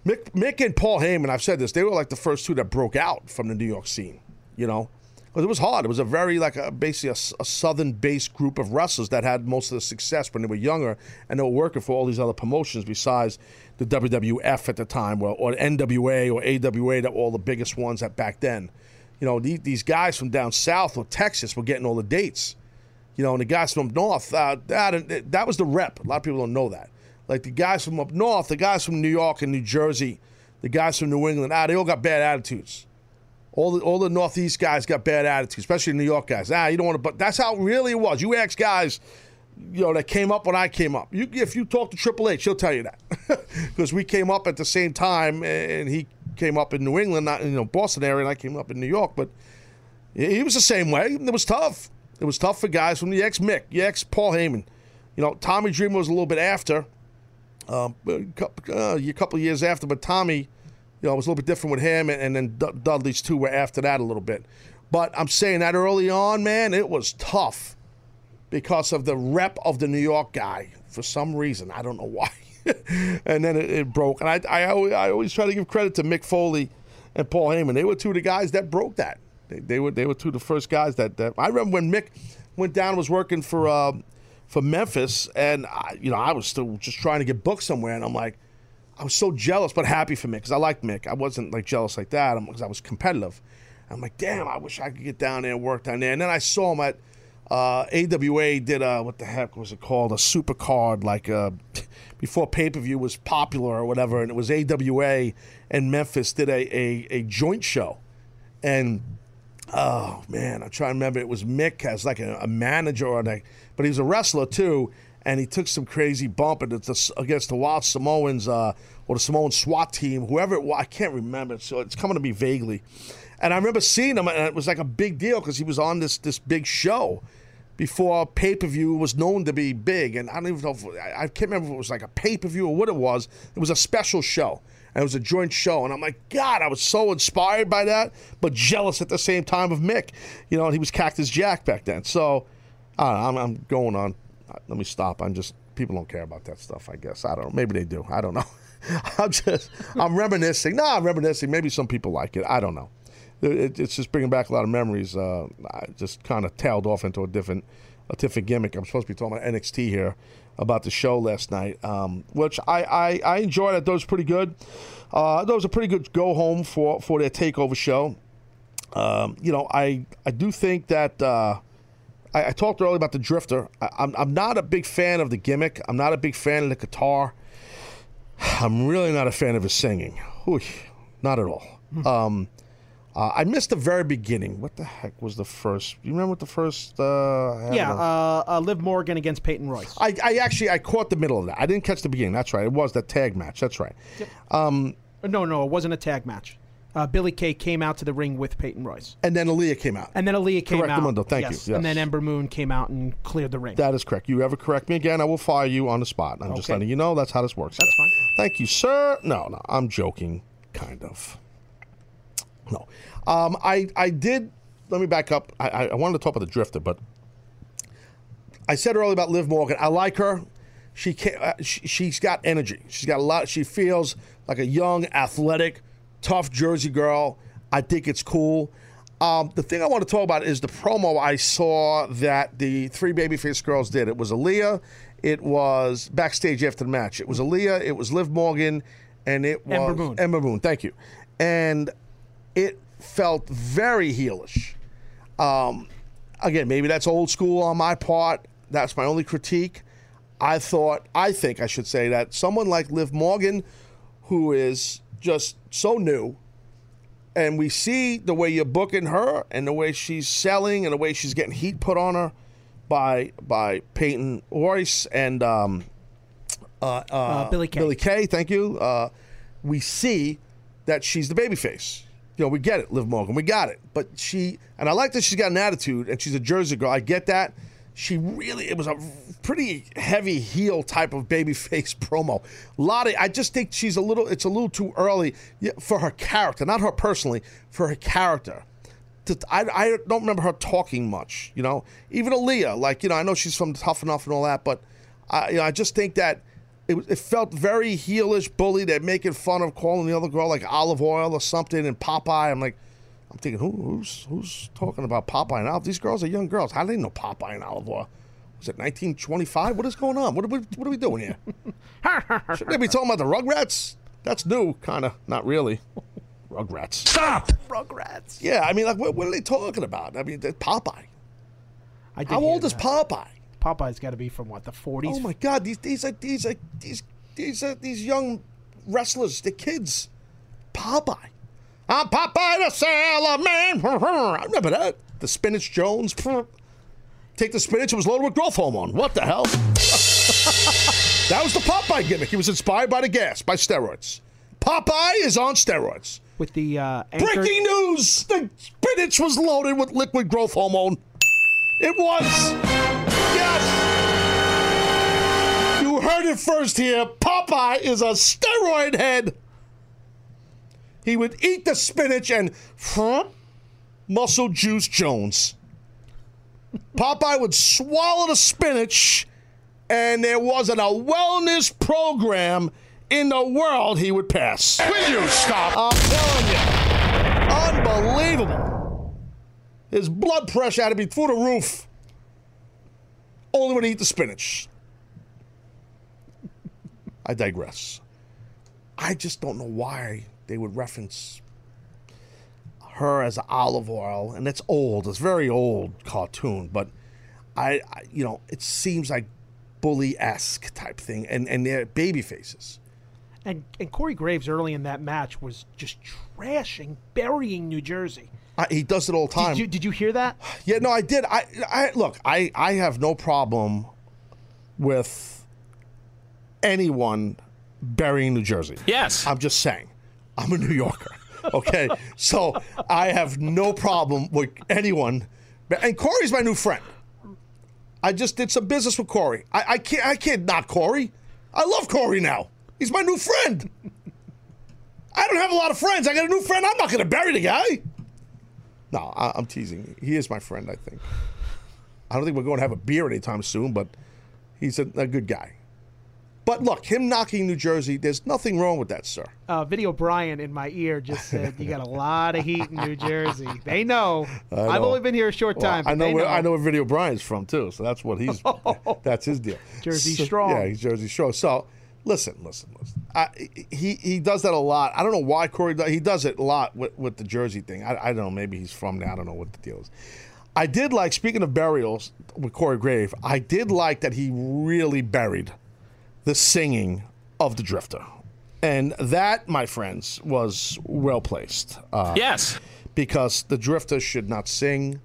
Mick, Mick and Paul Heyman, I've said this, they were like the first two that broke out from the New York scene, you know, because it was hard. It was a very like a, basically a, a southern-based group of wrestlers that had most of the success when they were younger, and they were working for all these other promotions besides the WWF at the time, or, or NWA or AWA, that were all the biggest ones at back then. You know, these, these guys from down south or Texas were getting all the dates. You know, and the guys from up north, uh, that that was the rep. A lot of people don't know that. Like the guys from up north, the guys from New York and New Jersey, the guys from New England, ah, they all got bad attitudes. All the all the Northeast guys got bad attitudes, especially New York guys. Ah, you don't want to. But that's how really it was. You ask guys, you know, that came up when I came up. You, if you talk to Triple H, he'll tell you that <laughs> because we came up at the same time, and he came up in New England, not you know Boston area, and I came up in New York. But he was the same way. It was tough. It was tough for guys from the ex Mick, the ex Paul Heyman. You know, Tommy Dreamer was a little bit after, um, uh, a couple years after, but Tommy you know, it was a little bit different with him, and, and then D- Dudley's two were after that a little bit. But I'm saying that early on, man, it was tough because of the rep of the New York guy for some reason. I don't know <laughs> why. and then it, it, broke. And I, I, always, I always try to give credit to Mick Foley and Paul Heyman. They were two of the guys that broke that. They, they were they were two of the first guys that, that I remember when Mick went down and was working for uh, for Memphis, and I, you know I was still just trying to get booked somewhere, and I'm like I was so jealous but happy for Mick because I liked Mick. I wasn't like jealous like that because I was competitive. I'm like, damn, I wish I could get down there and work down there. And then I saw him at uh, AWA did a what the heck was it called a super card like uh, before pay per view was popular or whatever, and it was AWA and Memphis did a, a, a joint show, and oh man, I'm trying to remember it was Mick as like a, a manager or like, but he was a wrestler too, and he took some crazy bump against the Wild Samoans uh, or the Samoan SWAT team, whoever it was. I can't remember. So it's coming to me vaguely. And I remember seeing him, and it was like a big deal because he was on this this big show before pay per view was known to be big. And I don't even know if I can't remember if it was like a pay per view or what it was. It was a special show. And it was a joint show, and I'm like, God, I was so inspired by that, but jealous at the same time of Mick. You know, and he was Cactus Jack back then. So, I am I'm going on let me stop. I'm just people don't care about that stuff. I guess I don't know. Maybe they do. I don't know. <laughs> I'm just I'm reminiscing. No, I'm reminiscing. Maybe some people like it. I don't know. It, it's just bringing back a lot of memories. Uh, I just kind of tailed off into a different a different gimmick. I'm supposed to be talking about NXT here, about the show last night, um, which I, I, I enjoyed. It was pretty good. Uh, I thought it was a pretty good go home for, for their takeover show. Um, you know, I I do think that uh, I, I talked earlier about the Drifter. I, I'm I'm not a big fan of the gimmick. I'm not a big fan of the guitar. <sighs> I'm really not a fan of his singing. Whew, not at all. Um, uh, I missed the very beginning. What the heck was the first? You remember what the first? Uh, Yeah, uh, uh, Liv Morgan against Peyton Royce. I, I actually I caught the middle of that. I didn't catch the beginning. That's right. It was that tag match. That's right. Um, no, no, it wasn't a tag match. Uh, Billie Kay came out to the ring with Peyton Royce. and then Aliyah came out. And then Aliyah came out. Correct, out. Mundo. Thank yes, you. And then Ember Moon came out and cleared the ring. That is correct. You ever correct me again, I will fire you on the spot. I'm just letting you know that's how this works. That's fine. Thank you, sir. No, no, I'm joking, kind of. No, um, I I did. Let me back up. I, I I wanted to talk about the Drifter, but I said earlier about Liv Morgan. I like her. She can uh, she, She's got energy. She's got a lot. She feels like a young, athletic, tough Jersey girl. I think it's cool. Um, the thing I want to talk about is the promo I saw that the three babyface girls did. It was Aliyah. It was backstage after the match. It was Aliyah. It was Liv Morgan, and it was Ember Moon. Ember Moon. Thank you. And it felt very heelish. Um, again, maybe that's old school on my part. That's my only critique. I thought, I think I should say that someone like Liv Morgan, who is just so new, and we see the way you're booking her and the way she's selling and the way she's getting heat put on her by by Peyton Royce and um, uh, uh, Billie Kay. Billie Kay, thank you. Uh, we see that she's the babyface. You know, we get it, Liv Morgan, we got it. But she, and I like that she's got an attitude, and she's a Jersey girl. I get that. She really, it was a pretty heavy heel type of babyface <laughs> promo. Lottie, I just think she's a little, it's a little too early for her character, not her personally, for her character. I, I don't remember her talking much, you know. Even Aliyah, like you know, I know she's from Tough Enough and all that, but I, you know, I just think that it, it felt very heelish, bully. They're making fun of calling the other girl like Olive Oyl or something, and Popeye. I'm like, I'm thinking, who, who's who's talking about Popeye and Olive? These girls are young girls. How do they know Popeye and Olive Oyl? Was it 1925? What is going on? What are we, what are we doing here? <laughs> Should they be talking about the Rugrats? That's new, kind of. Not really. Rugrats. Stop! Rugrats. Yeah, I mean, like, what, what are they talking about? I mean, Popeye. I How old is that. Popeye? Popeye's got to be from what the 40s. Oh my God! These these are these are these these are these young wrestlers. They're kids. Popeye. I'm Popeye the Sailor Man. I remember that. The spinach Jones. <laughs> Take the spinach. It was loaded with growth hormone. What the hell? <laughs> that was the Popeye gimmick. He was inspired by the gas, by steroids. Popeye is on steroids. With the uh, anchor. Breaking news! The spinach was loaded with liquid growth hormone. It was. Yes. You heard it first here. Popeye is a steroid head. He would eat the spinach and huh, muscle juice Jones. Popeye would swallow the spinach, and there wasn't a wellness program in the world he would pass. Will you stop? I'm telling you. Unbelievable. His blood pressure had to be through the roof. Only when he eat the spinach. I digress. I just don't know why they would reference her as Olive Oyl, and it's old. It's very old cartoon, but I, I you know, it seems like bully esque type thing, and and they're baby faces. And, and Corey Graves early in that match was just trashing, burying New Jersey. I, he does it all the time. Did you, did you hear that? Yeah, no, I did. I, I look. I, I have no problem with anyone burying New Jersey. Yes. I'm just saying. I'm a New Yorker. Okay, so I have no problem with anyone. And Corey's my new friend. I just did some business with Corey. I, I can't. I can't not Corey. I love Corey now. He's my new friend. I don't have a lot of friends. I got a new friend. I'm not going to bury the guy. No, I, I'm teasing. He is my friend. I think. I don't think we're going to have a beer anytime soon, but he's a, a good guy. But look, him knocking New Jersey, there's nothing wrong with that, sir. Uh, Video Brian in my ear just said you got a lot of heat in New Jersey. They know. I I've only been here a short Well, time. I know where I know where Video Brian's from too, so that's what he's. <laughs> <laughs> that's his deal. Jersey So- strong. Yeah, he's Jersey strong. So listen, listen, listen. I, he he does that a lot. I don't know why Corey. Does, he does it a lot with, with the Jersey thing. I, I don't know. Maybe he's from there. I don't know what the deal is. I did like speaking of burials with Corey Grave. I did like that he really buried the singing of the Drifter, and that, my friends, was well placed. Uh, Yes. because the Drifter should not sing.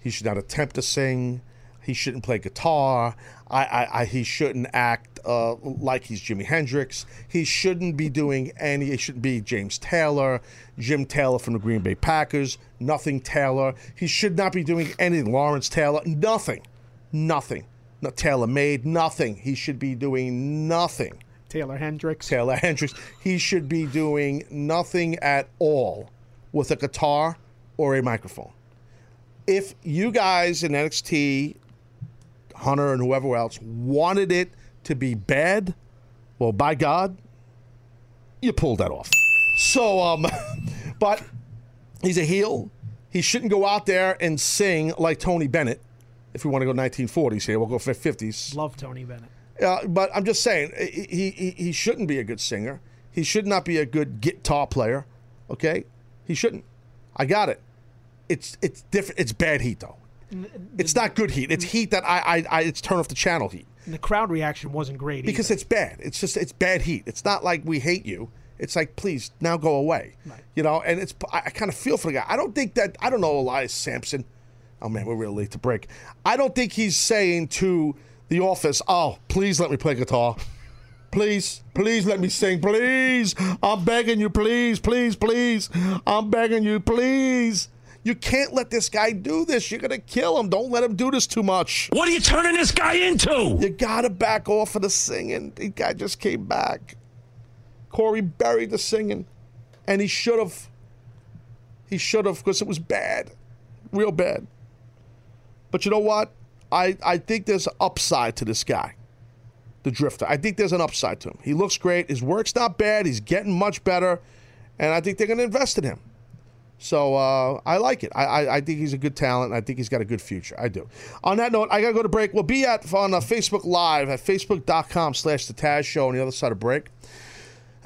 He should not attempt to sing. He shouldn't play guitar. I, I, I he shouldn't act uh, like he's Jimi Hendrix. He shouldn't be doing any. He shouldn't be James Taylor, Jim Taylor from the Green Bay Packers. Nothing Taylor. He should not be doing anything. Lawrence Taylor. Nothing. Nothing. Not Taylor made. Nothing. He should be doing nothing. Taylor Hendricks. Taylor Hendricks. He should be doing nothing at all with a guitar or a microphone. If you guys in NXT, Hunter and whoever else wanted it to be bad, well, by God, you pulled that off. So, um, <laughs> but he's a heel. He shouldn't go out there and sing like Tony Bennett. If we want to go 1940s here, we'll go for 50s. Love Tony Bennett. Uh, but I'm just saying, he, he he shouldn't be a good singer. He should not be a good guitar player. Okay, he shouldn't. I got it. It's it's different. It's bad heat though. It's not good heat. It's heat that I I, I it's turn off the channel heat And the crowd reaction wasn't great because either. it's bad. It's just it's bad heat. It's not like we hate you. It's like please now go away. You know, and it's I, I kind of feel for the guy. I don't think that I don't know Elias Samson. Oh man, we're real late to break. I don't think he's saying to the office, "Oh, please let me play guitar." Please, please let me sing. Please. I'm begging you, please, please, please. I'm begging you, please. You can't let this guy do this. You're going to kill him. Don't let him do this too much. What are you turning this guy into? You got to back off of the singing. The guy just came back. Corey buried the singing, and he should have. He should have because it was bad, real bad. But you know what? I, I think there's upside to this guy, the Drifter. I think there's an upside to him. He looks great. His work's not bad. He's getting much better, and I think they're going to invest in him. So uh, I like it. I, I, I think he's a good talent. I think he's got a good future. I do. On that note, I got to go to break. We'll be at on uh, Facebook Live at facebook.com slash the Taz Show on the other side of break.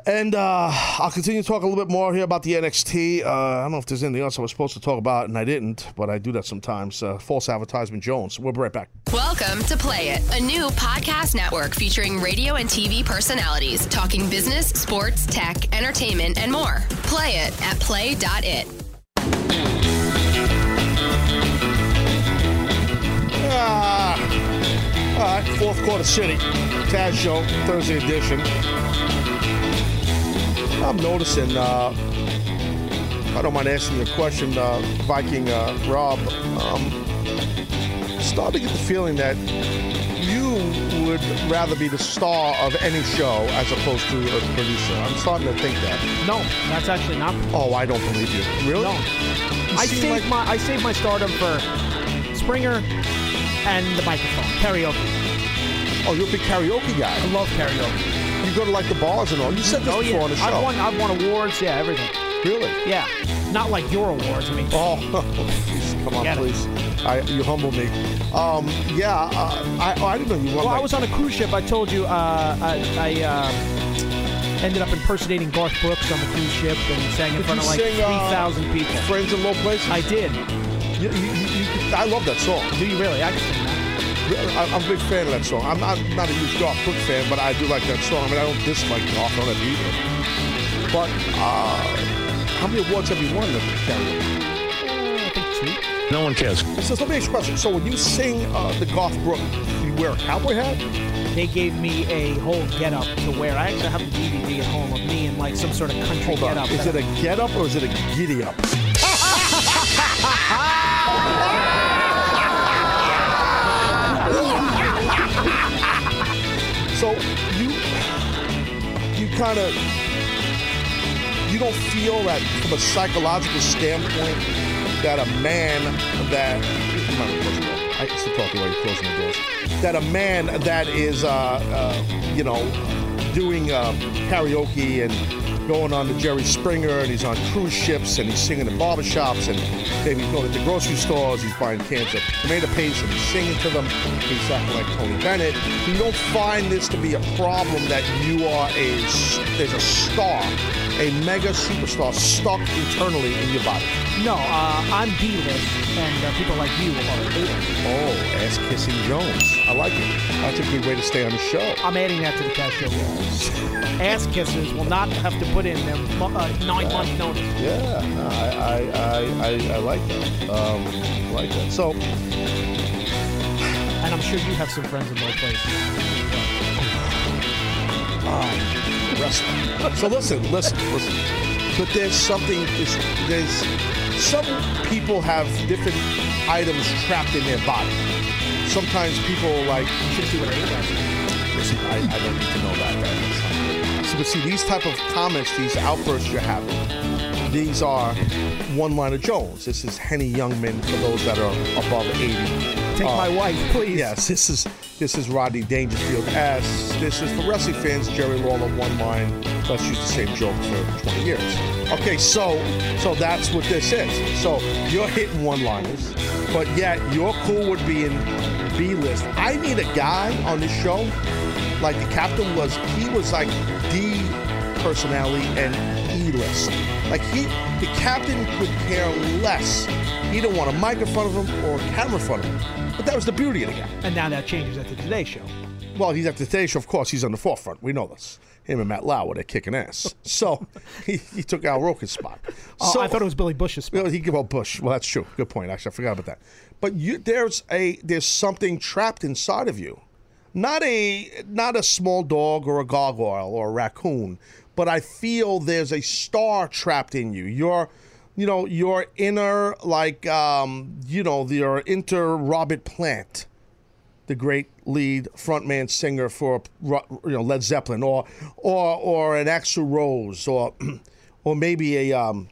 And uh, I'll continue to talk a little bit more here about the NXT. Uh, I don't know if there's anything else I was supposed to talk about, and I didn't, but I do that sometimes. Uh, false advertisement Jones. We'll be right back. Welcome to Play It, a new podcast network featuring radio and TV personalities talking business, sports, tech, entertainment, and more. Play it at play.it. Ah, all right, fourth quarter city. Taz Show, Thursday edition. I'm noticing, uh, I don't mind asking you a question, uh, Viking uh, Rob. Um, starting to get the feeling that you would rather be the star of any show as opposed to a producer. I'm starting to think that. No, that's actually not. Oh, I don't believe you. Really? No. You I saved like- my I saved my stardom for Springer and the microphone karaoke. Oh, you're a big karaoke guy. I love karaoke. You go to like the bars and all. You said this oh before yeah, on the show. I've won I've won awards. Yeah, everything. Really? Yeah, not like your awards. I mean, Oh, <laughs> please, come on, Get it. please. I, you humble me. Um, yeah, uh, I, oh, I didn't know you won. well, I was on a cruise ship. I told you uh, I, I uh, ended up impersonating Garth Brooks on the cruise ship and sang in Did front of like sing, uh, people. Friends in Low Places. I did. You, you, you- I love that song. Do you really? I can sing that. I, I'm a big fan of that song. I'm not, not a huge Garth Brooks fan, but I do like that song. I mean, I don't dislike Garth on it either. But uh, how many awards have you won in karaoke? Uh, I think two. No one cares. So let me ask you a question. So when you sing uh, the Garth Brooks, you wear a cowboy hat? They gave me a whole get-up to wear. I actually have a DVD at home of me in like some sort of country Hold on. get-up. Is it a get up or is it a giddy <laughs> so you you kind of you don't feel that from a psychological standpoint that a man that door. Can still talk to you while you're closing the doors. That a man that is uh, uh, you know doing um, karaoke and going on to Jerry Springer, and he's on cruise ships, and he's singing in barbershops, and he's going to the grocery stores, he's buying cans of tomato paste, and he's singing to them. He's acting like Tony Bennett. You don't find this to be a problem that you are a there's a star, a mega superstar stuck internally in your body. No, uh, I'm D-list, and uh, people like you are A-list. Oh, ass kissing Jones. I like it. That's a good way to stay on the show. I'm adding that to the cash show. Ass kissers will not have to put in their uh, nine-month notice. Yeah, no, I, I, I, I, I like that. Um, I like that. So, And I'm sure you have some friends in low places. um, wrestling. So listen, listen, listen. But there's something. There's, there's some people have different items trapped in their body. Sometimes people like. Listen, I, I don't need to know that. that so, but see, these type of comments, these outbursts you're having, these are one-liner Jones. This is Henny Youngman for those that are above 80. Take my oh. wife, please. Yes, this is this is Rodney Dangerfield S. This is for wrestling fans, Jerry Lawler one line. Let's use the same joke for 20 years. Okay, so so that's what this is. So you're hitting one-liners, but yet you're cool with being B-list. I need a guy on this show like the captain was. He was like D personality and E-list. Like he, the captain could care less. He didn't want a mic in front of him or a camera in front of him. But that was the beauty of the guy. And now that changes at the Today Show. Well, he's at the Today Show. Of course, he's on the forefront. We know this. Him and Matt Lauer, they're kicking ass. <laughs> So he, he took Al Roker's spot. Oh, so, I thought it was Billy Bush's spot. Well, he well Bush. Well, that's true. Good point. Actually, I forgot about that. But you, there's a there's something trapped inside of you, not a not a small dog or a gargoyle or a raccoon, but I feel there's a star trapped in you. You're you know, your inner, like, um, you know, your inter Robert Plant, the great lead frontman singer for, you know, Led Zeppelin, or, or, or an Axl Rose, or, <clears throat> or maybe a, um,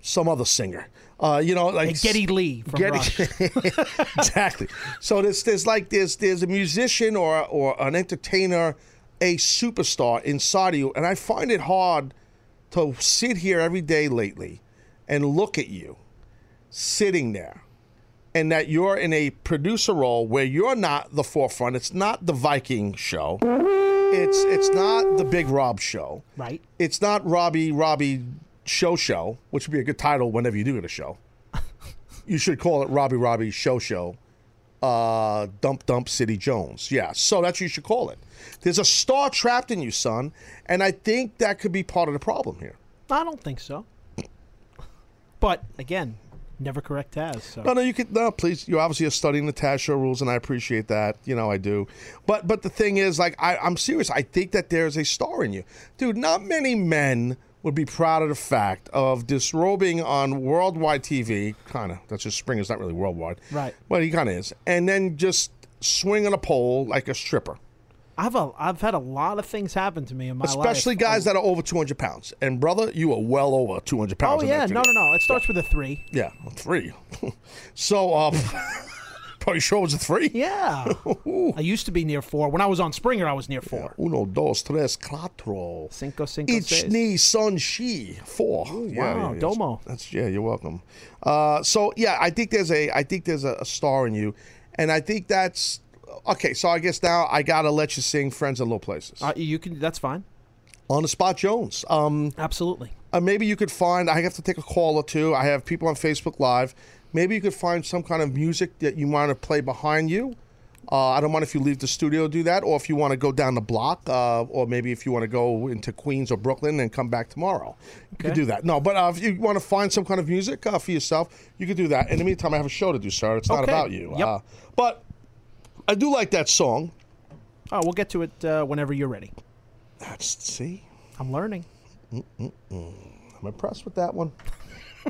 some other singer. Uh, you know, like And Geddy Lee from Rush. <laughs> exactly. So there's there's like there's there's a musician or or an entertainer, a superstar inside of you, and I find it hard to sit here every day lately and look at you sitting there and that you're in a producer role where you're not the forefront. It's not the viking show. It's it's not the big rob show. Right. it's not robbie robbie show show which would be a good title whenever you do get a show. You should call it robbie robbie show show uh, dump dump city jones yeah so that's what you should call it there's a star trapped in you son and i think that could be part of the problem here I don't think so. But again, never correct Taz. So. No, no, you could no, please. You obviously are studying the Taz show rules, and I appreciate that. You know, I do. But but the thing is, like, I, I'm serious. I think that there's a star in you, dude. Not many men would be proud of the fact of disrobing on worldwide TV. Kind of. That's just spring; Springer's not really worldwide, Right. But he kind of is, and then just swinging a pole like a stripper. I've a, I've had a lot of things happen to me in my life. Especially guys that are over 200 pounds. And brother, you are well over 200 pounds. Oh yeah, no, no, no. It starts with a three. Yeah, a three. <laughs> so, um, <laughs> <laughs> probably sure it was a three. Yeah. <laughs> I used to be near four. When I was on Springer, I was near four. Uno, dos, tres, cuatro. Cinco, cinco, Ich, seis. ni, son, she. Four. yeah, wow, yeah, yeah. domo. That's yeah. You're welcome. Uh, so yeah, I think there's a I think there's a, a star in you, and I think that's okay. So I guess now I gotta let you sing "Friends in Low Places" Uh, you can. That's fine. on the spot, Jones. Um, Absolutely. uh, maybe you could find. I have to take a call or two. I have people on Facebook Live. Maybe you could find some kind of music that you want to play behind you. Uh, I don't mind if you leave the studio, do that, or if you want to go down the block, uh, or maybe if you want to go into Queens or Brooklyn and come back tomorrow. You could do that. No, but uh, if you want to find some kind of music uh, for yourself, you could do that. In the meantime, I have a show to do, sir. It's not about you. Yep. Uh, but I do like that song. Oh, we'll get to it uh, whenever you're ready. That's see, I'm learning. I'm impressed with that one.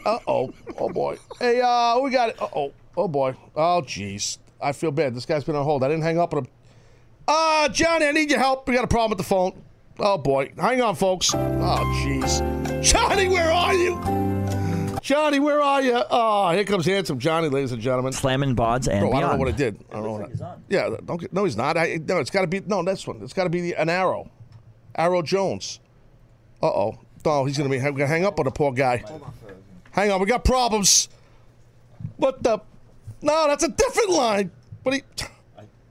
Uh oh. Oh boy. Hey, uh, we got it. Uh oh. Oh boy. Oh jeez. I feel bad. This guy's been on hold. I didn't hang up on him. Uh, Johnny, I need your help. We got a problem with the phone. Oh boy. Hang on, folks. Oh jeez. Johnny, where are you? Johnny, where are you? Oh, here comes handsome Johnny, ladies and gentlemen. Slamming Bods and Bro, I don't know beyond. what I did. I don't know what I, Yeah, don't get, no, he's not. I, no, it's got to be no. That's one. It's got to be the, an arrow, Arrow Jones. Uh oh. Oh, he's gonna be gonna hang up on the poor guy. Hang on, we got problems. What the? No, that's a different line. What do you?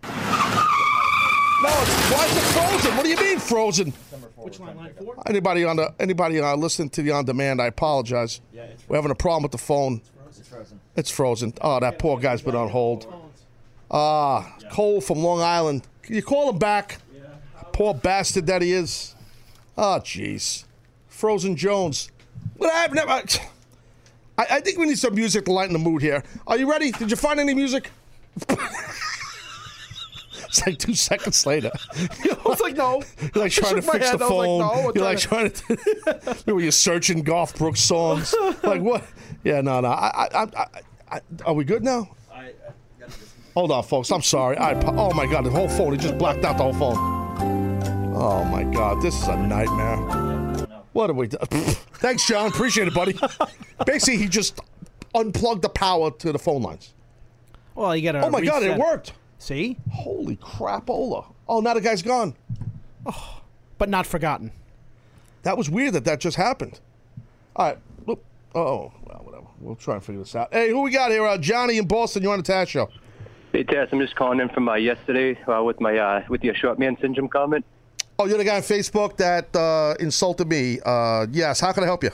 No, it's, why is it frozen? What do you mean frozen? Which line? Line four? Anybody on the anybody uh, listening to the on demand? I apologize. Yeah, it's. We're having a problem with the phone. It's frozen. It's frozen. Oh, that poor guy's been on hold. Ah, Cole from Long Island. Can you call him back? Poor bastard that he is. Oh, jeez. Frozen Jones. What happened? I, I think we need some music to lighten the mood here. Are you ready? Did you find any music? <laughs> it's like two seconds later. <laughs> I was like, no. You're like trying to fix head. the was like, phone. no, You're like trying trying to. <laughs> Remember you're searching Garth Brooks songs. like what? Yeah, no, no. I, I, I, I, are we good now? Hold on, folks. I'm sorry. I, oh my god, the whole phone. He just blacked out the whole phone. Oh my god, this is a nightmare. What are we? Do? <laughs> Thanks, John. Appreciate it, buddy. Basically, he just unplugged the power to the phone lines. Well, you got to. Oh my god, it worked. See? Holy crap, crapola! Oh, now the guy's gone. But not forgotten. That was weird that that just happened. All right. Whoop. Oh, well, whatever. We'll try and figure this out. Hey, who we got here? Uh, Johnny in Boston. You on the Taz show? Hey Tess, I'm just calling in from uh, yesterday uh, with my uh, with your short man syndrome comment. Oh, you're the guy on Facebook that uh, insulted me. Uh, yes. How can I help you?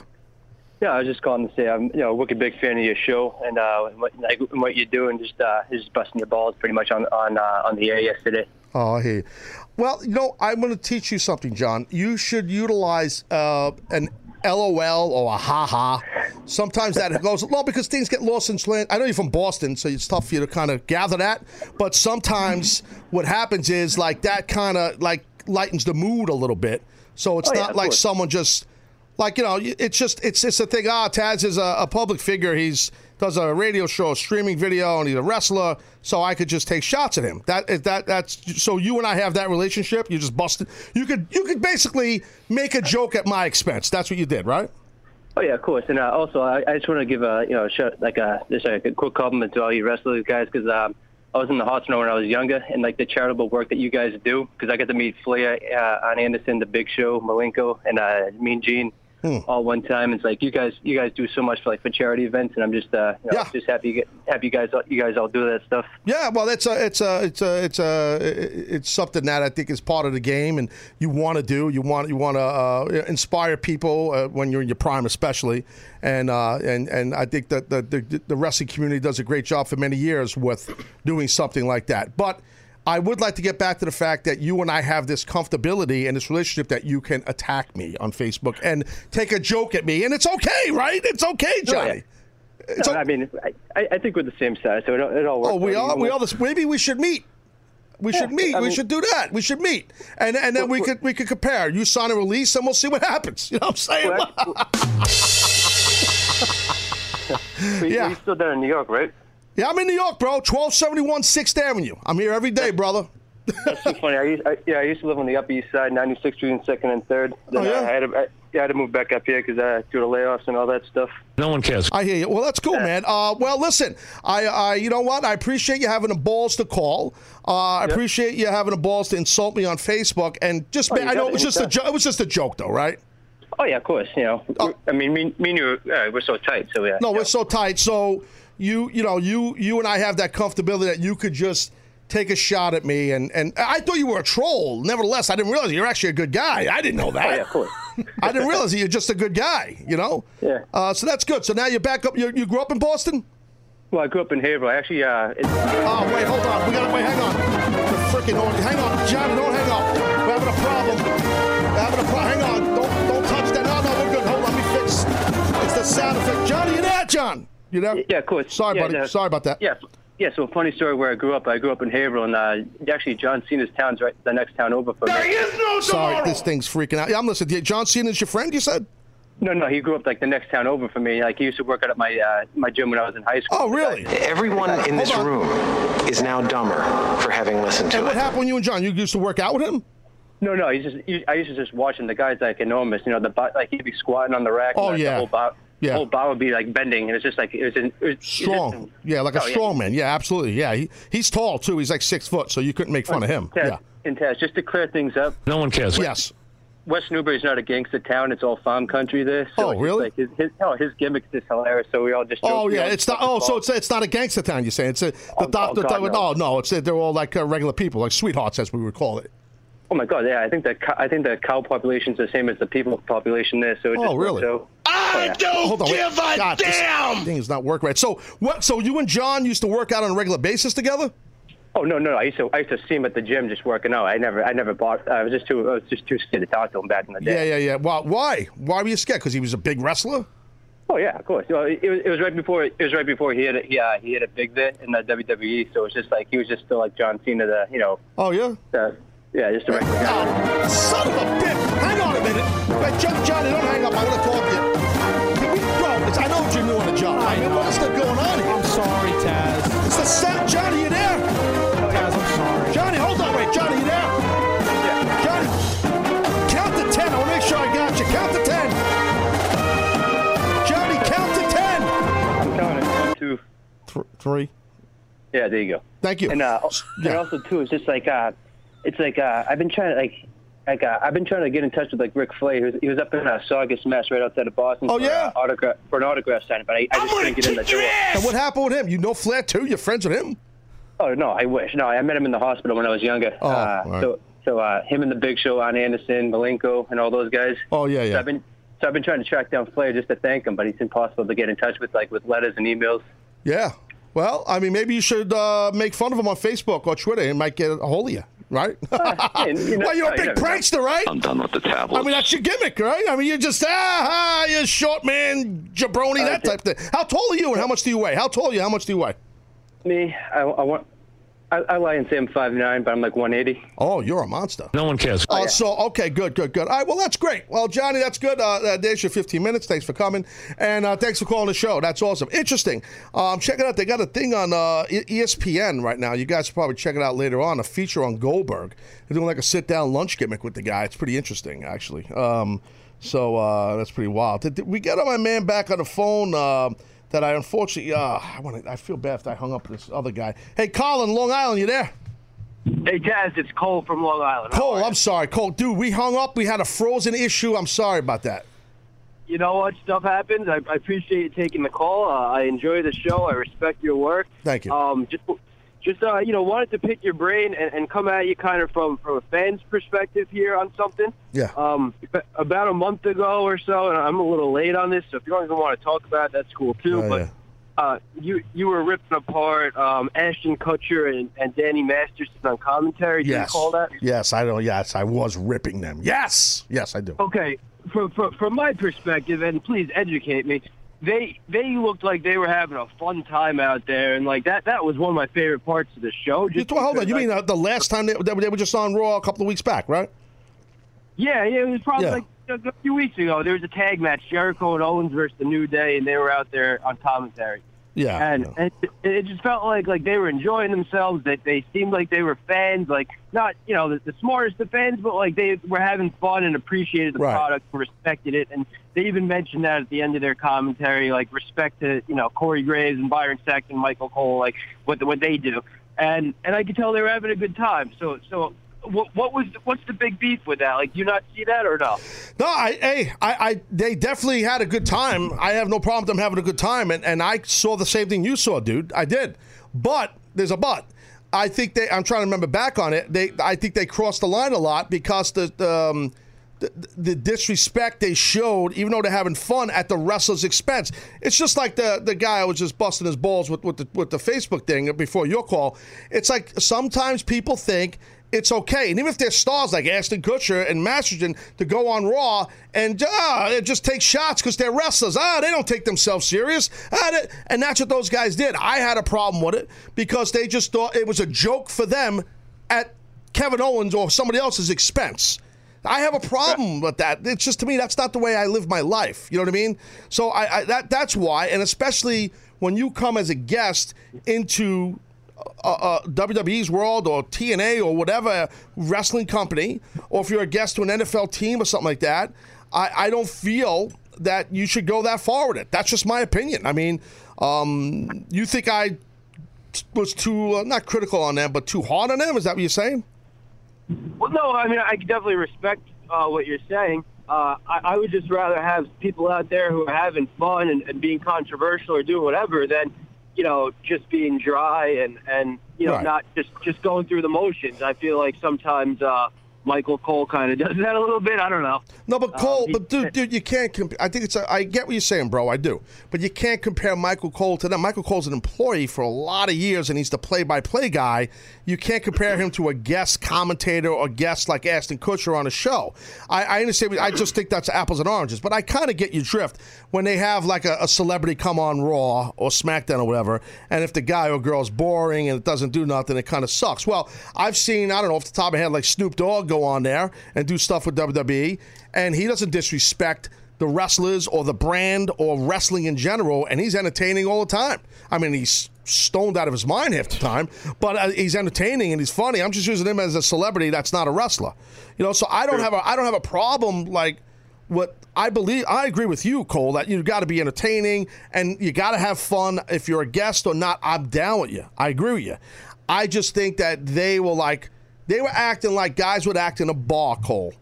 Yeah, I was just calling to say I'm you know a wicked big fan of your show and uh, what, like, what you're doing, just uh, just busting your balls pretty much on on uh, on the air yesterday. Oh, I hear you. Well, you know, I'm going to teach you something, John. You should utilize uh, an LOL or a haha. Sometimes that goes <laughs> well because things get lost in slant. I know you're from Boston, so it's tough for you to kind of gather that. But sometimes what happens is like that kind of like lightens the mood a little bit. So it's Oh, not of like course. someone just like you know it's just it's it's a thing. Ah, Taz is a, a public figure. He's does a radio show, a streaming video, and he's a wrestler. So I could just take shots at him. That is that that's so you and I have that relationship. You just busted. You could you could basically make a joke at my expense. That's what you did, right? Oh yeah, of course. And uh, also, I, I just want to give a you know show, like a just a quick compliment to all you wrestlers guys because um, I was in the hospital when I was younger, and like the charitable work that you guys do because I got to meet Flair, uh, Arn Anderson, The Big Show, Malenko, and uh, Mean Gene. All one time, it's like you guys, you guys do so much for like for charity events, and I'm just, uh, you know, just happy, get, happy you guys, you guys all do that stuff. Yeah, well, it's a, it's a, it's a, it's a, it's something that I think is part of the game, and you want to do. You want, you want to uh, inspire people uh, when you're in your prime, especially, and uh, and and I think that the, the the wrestling community does a great job for many years with doing something like that. But I would like to get back to the fact that you and I have this comfortability and this relationship that you can attack me on Facebook and take a joke at me, and it's okay, right? It's okay, oh, Johnny. No, I mean, I, I think we're the same size, so it, all- it all works. Oh, we are. We are. This, maybe we should meet. We should meet. I we mean- should do that. We should meet, and and then we could we could compare. You sign a release, and we'll see what happens. <laughs> You know what I'm saying? <laughs> Yeah. You're still there in New York, right? Yeah, I'm in New York, bro. 1271 Sixth Avenue. I'm here every day, brother. That's so funny. I used, I, yeah, I used to live on the Upper East Side, 96th Street and Second and Third. Then Oh, yeah? I had to, I, yeah, I had to move back up here because uh, due to layoffs and all that stuff. No one cares. I hear you. Well, that's cool, man. Uh, well, listen, I, I, you know what? I appreciate you having the balls to call. Uh, I appreciate you having the balls to insult me on Facebook, and just, Oh, you I know it was just a, jo- it was just a joke, though, right? Oh yeah, of course. You know, I mean, me, me and you, uh, we're so tight, so yeah. No, we're so tight. So you, you know, you, you and I have that comfortability that you could just take a shot at me, and and I thought you were a troll. Nevertheless, I didn't realize you're actually a good guy. I didn't know that. Oh, yeah, of course. <laughs> I didn't realize you're just a good guy. You know. Yeah. Uh, so that's good. So now you're back up. You, you grew up in Boston. Well, I grew up in Haverhill. Actually, uh, Oh wait, hold on. We gotta wait. Hang on. The freaking on. Hang on, Johnny. Don't hang up. We're having a problem. We're having a problem. Hang on. Don't don't touch that. No, no, we're good. Hold on. Let me fix. It's the sound effect. Johnny, you there, John? You there? yeah, of course. Sorry, yeah, buddy. no, Sorry about that. Yeah. Yeah, so funny story where I grew up. I grew up in Haverhill, and uh, actually John Cena's town's right the next town over from me. Sorry, this thing's freaking out. Yeah, I'm listening. John Cena's your friend, you said? No, no, he grew up like the next town over from me. Like he used to work out at my uh, my gym when I was in high school. Oh, really? Everyone in this room is now dumber for having listened to And what happened when you and John? You used to work out with him? No, no, he's just. He, I used to just watch him. The guy's like enormous. You know, the like he'd be squatting on the rack. Oh, and, like, yeah. The whole, bo- the Yeah. whole bar would be like bending, and it's just like it was, in, it was it was Strong. Yeah, like a Oh, yeah. strong man. Yeah, absolutely. Yeah, he, he's tall too. He's like six foot, so you couldn't make fun of him. Taz, Yeah. And Taz, just to clear things up, No one cares. Yes. West Newbury's not a gangster town; it's all farm country there. Oh, So it's just really? Like his, his, oh, his gimmick's just hilarious. So we all just. Oh joke, we yeah, it's not. Oh, so it's it's not a gangster town. You're saying it's a the Oh, doctor. oh, God, no. no. no, it's they're all like uh, regular people, like sweethearts, as we would call it. Oh my god, yeah, I think the cow- I think the cow population's the same as the people population there. So it just Oh, really? So, I don't Hold on, wait. give a God, this damn. thing is not working right. So what? So you and John used to work out on a regular basis together? Oh no, no, no! I used to I used to see him at the gym just working out. I never I never bought. I was just too I was just too scared to talk to him back in the day. Yeah, yeah, yeah. Well, why? Why were you scared? Because he was a big wrestler. Oh yeah, of course. Well, it, was, it was right before it was right before he had a, he, uh, he had a big bit in the WWE. So it was just like he was just still like John Cena, the you know. Oh yeah. The, yeah, just a regular guy. Oh, son of a bitch! Hang on a minute. Wait, John, Johnny, don't hang up. I want to talk to you. Can we go? It's, I know what you're new on the job. I mean, what is going on here? I'm sorry, Taz. It's the sound. Johnny, you there? Taz, I'm sorry. Johnny, hold on. Wait, Johnny, you there? Yeah. Johnny, count to ten. I want to make sure I got you. Count to ten. Johnny, count to ten. I'm counting one, two. Th- three. Yeah, there you go. Thank you. And uh, Yeah. and also too, it's just like uh, it's like uh, I've been trying to like. Like uh, I've been trying to get in touch with like Ric Flair. He was, he was up in uh, Saugus, Mass, right outside of Boston. Oh, for, yeah? uh, autograph for an autograph signing, but I, I just couldn't get in the door. And what happened with him? You know Flair too? You're friends with him? Oh no, I wish. No, I met him in the hospital when I was younger. Oh, uh, all right. So so uh, him and the Big Show, Arn Anderson, Malenko, and all those guys. Oh yeah, So yeah. I've been so I've been trying to track down Flair just to thank him, but it's impossible to get in touch with like with letters and emails. Yeah. Well, I mean, maybe you should uh, make fun of him on Facebook or Twitter. He might get a hold of you, right? <laughs> And, you know, well, you're a big never know. prankster, right? I'm done with the tablet. I mean, that's your gimmick, right? I mean, you're just, ah, ah you're short man, jabroni, Uh, that type of thing. How tall are you and how much do you weigh? How tall are you? How much do you weigh? Me, I, I want. I, I lie and say I'm five nine, but I'm like 180. Oh, you're a monster. No one cares. Oh, so okay, good, good, good. All right, well, that's great. Well, Johnny, that's good. Uh, uh, there's your 15 minutes. Thanks for coming, and uh, thanks for calling the show. That's awesome, interesting. Um, check it out. They got a thing on uh, E- ESPN right now. You guys should probably check it out later on. A feature on Goldberg. They're doing like a sit-down lunch gimmick with the guy. It's pretty interesting, actually. Um, so uh, that's pretty wild. Did, did we get my man back on the phone? That I unfortunately, uh, I want. I feel bad if I hung up with this other guy. Hey, Colin, Long Island, you there? Hey, Taz, it's Cole from Long Island. Cole, I'm sorry, Cole. Dude, we hung up. We had a frozen issue. I'm sorry about that. You know what? Stuff happens. I, I appreciate you taking the call. Uh, I enjoy the show. I respect your work. Thank you. Um, just, just uh, you know, wanted to pick your brain and, and come at you kind of from from a fan's perspective here on something. Yeah. Um, about a month ago or so, and I'm a little late on this, so if you don't even want to talk about it, that's cool too. Oh, but yeah. uh, you you were ripping apart um, Ashton Kutcher and, and Danny Masterson on commentary. Do Yes. you recall that? Yes, I know. Yes, I was ripping them. Yes, yes, I do. Okay, from, from from my perspective, and please educate me. They they looked like they were having a fun time out there, and like that that was one of my favorite parts of the show. You, Just hold on. You mean uh, the last time they, they, they were just on Raw a couple of weeks back, right? Yeah, yeah, it was probably Yeah. like a, a few weeks ago. There was a tag match, Jericho and Owens versus the New Day, and they were out there on commentary. Yeah. and, and it, it just felt like like they were enjoying themselves. That they seemed like they were fans, like not you know the, the smartest of fans, but like they were having fun and appreciated the Right. product, respected it, and they even mentioned that at the end of their commentary, like respect to you know Corey Graves and Byron Saxton, Michael Cole, like what what they do, and and I could tell they were having a good time. So so. What, what was what's the big beef with that? Like, do you not see that or no? No, I, hey, I, I, they definitely had a good time. I have no problem with them having a good time, and, and I saw the same thing you saw, dude. I did, but there's a but. I think they. I'm trying to remember back on it. They, I think they crossed the line a lot because the, um, the, the disrespect they showed, even though they're having fun at the wrestler's expense. It's just like the the guy I was just busting his balls with with the with the Facebook thing before your call. It's like sometimes people think it's okay. And even if they're stars like Ashton Kutcher and Masterson to go on Raw and uh, just take shots because they're wrestlers. Ah, they don't take themselves serious. Ah, they- and that's what those guys did. I had a problem with it because they just thought it was a joke for them at Kevin Owens or somebody else's expense. I have a problem with that. It's just to me that's not the way I live my life. You know what I mean? So I, I that that's why, and especially when you come as a guest into uh, uh, WWE's world or TNA or whatever wrestling company, or if you're a guest to an NFL team or something like that, I, I don't feel that you should go that far with it. That's just my opinion. I mean, um, you think I was too uh, not critical on them, but too hard on them? Is that what you're saying? Well, no, I mean, I definitely respect uh, what you're saying. Uh, I, I would just rather have people out there who are having fun and, and being controversial or doing whatever than, you know, just being dry and, and you know, Right. not just, just going through the motions. I feel like sometimes uh, Michael Cole kind of <laughs> does that a little bit. I don't know. No, but Cole, Um, but dude, dude, you can't. Comp- I think it's. A, I get what you're saying, bro. I do, but you can't compare Michael Cole to them. Michael Cole's an employee for a lot of years, and he's the play-by-play guy. You can't compare him to a guest commentator or guest like Ashton Kutcher on a show. I, I understand. I just think that's apples and oranges. But I kind of get your drift when they have like a, a celebrity come on Raw or SmackDown or whatever, and if the guy or girl is boring and it doesn't do nothing, it kind of sucks. Well, I've seen I don't know off the top of my head like Snoop Dogg go on there and do stuff with WWE, and he doesn't disrespect the wrestlers or the brand or wrestling in general, and he's entertaining all the time. I mean, he's stoned out of his mind half the time, but uh, he's entertaining and he's funny. I'm just using him as a celebrity that's not a wrestler, you know. So I don't have a I don't have a problem like what I believe. I agree with you, Cole, that you got to be entertaining and you got to have fun. If you're a guest or not, I'm down with you. I agree with you. I just think that they were like they were acting like guys would act in a bar, Cole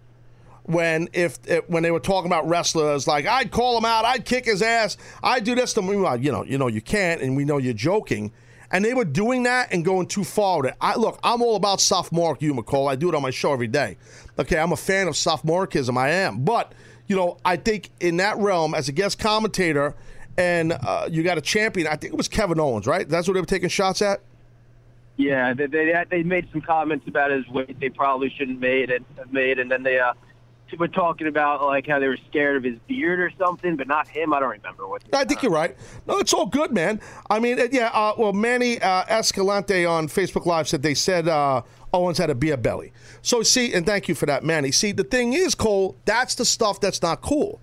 when if, if when they were talking about wrestlers, like I'd call him out, I'd kick his ass, I'd do this to him. Well, you know, you know, you can't, and we know you're joking. And they were doing that and going too far with it. I look, I'm all about sophomoric humor, Cole. I do it on my show every day. Okay, I'm a fan of sophomoricism. I am, but you know, I think in that realm, as a guest commentator, and uh, you got a champion. I think it was Kevin Owens, right? That's what they were taking shots at. Yeah, they they, they made some comments about his weight they probably shouldn't made and have made, and then they uh, were talking about like how they were scared of his beard or something, but not him. I don't remember what. I think you're right. No, it's all good, man. I mean, uh, yeah. Uh, well, Manny uh, Escalante on Facebook Live said they said uh, Owens had a beer belly. So see, and thank you for that, Manny. See, the thing is, Cole, that's the stuff that's not cool.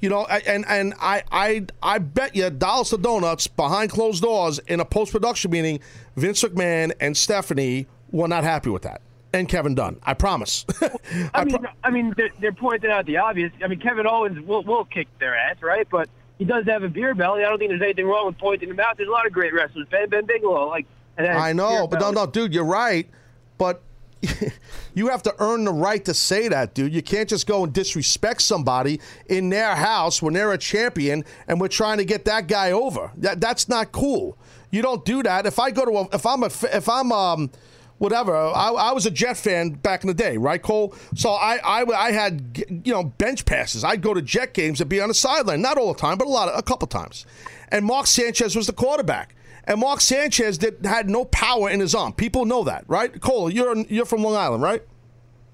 You know, and and I I I bet you dollars to donuts behind closed doors in a post production meeting, Vince McMahon and Stephanie were not happy with that, and Kevin Dunn. I promise. <laughs> I mean, I mean, they're, they're pointing out the obvious. I mean, Kevin Owens will will kick their ass, right? But he does have a beer belly. I don't think there's anything wrong with pointing him out. There's a lot of great wrestlers. Bam, bam Bigelow, like. I know, but but no, belly. no, dude, you're right. But <laughs> you have to earn the right to say that, dude. You can't just go and disrespect somebody in their house when they're a champion and we're trying to get that guy over. That that's not cool. You don't do that. If I go to a, if I'm a, if I'm um. Whatever. I, I was a Jet fan back in the day, right, Cole? So I, I, I had you know bench passes. I'd go to Jet games and be on the sideline, not all the time, but a lot, of, a couple times. And Mark Sanchez was the quarterback. And Mark Sanchez did, had no power in his arm. People know that, right? Cole, you're you're from Long Island, right?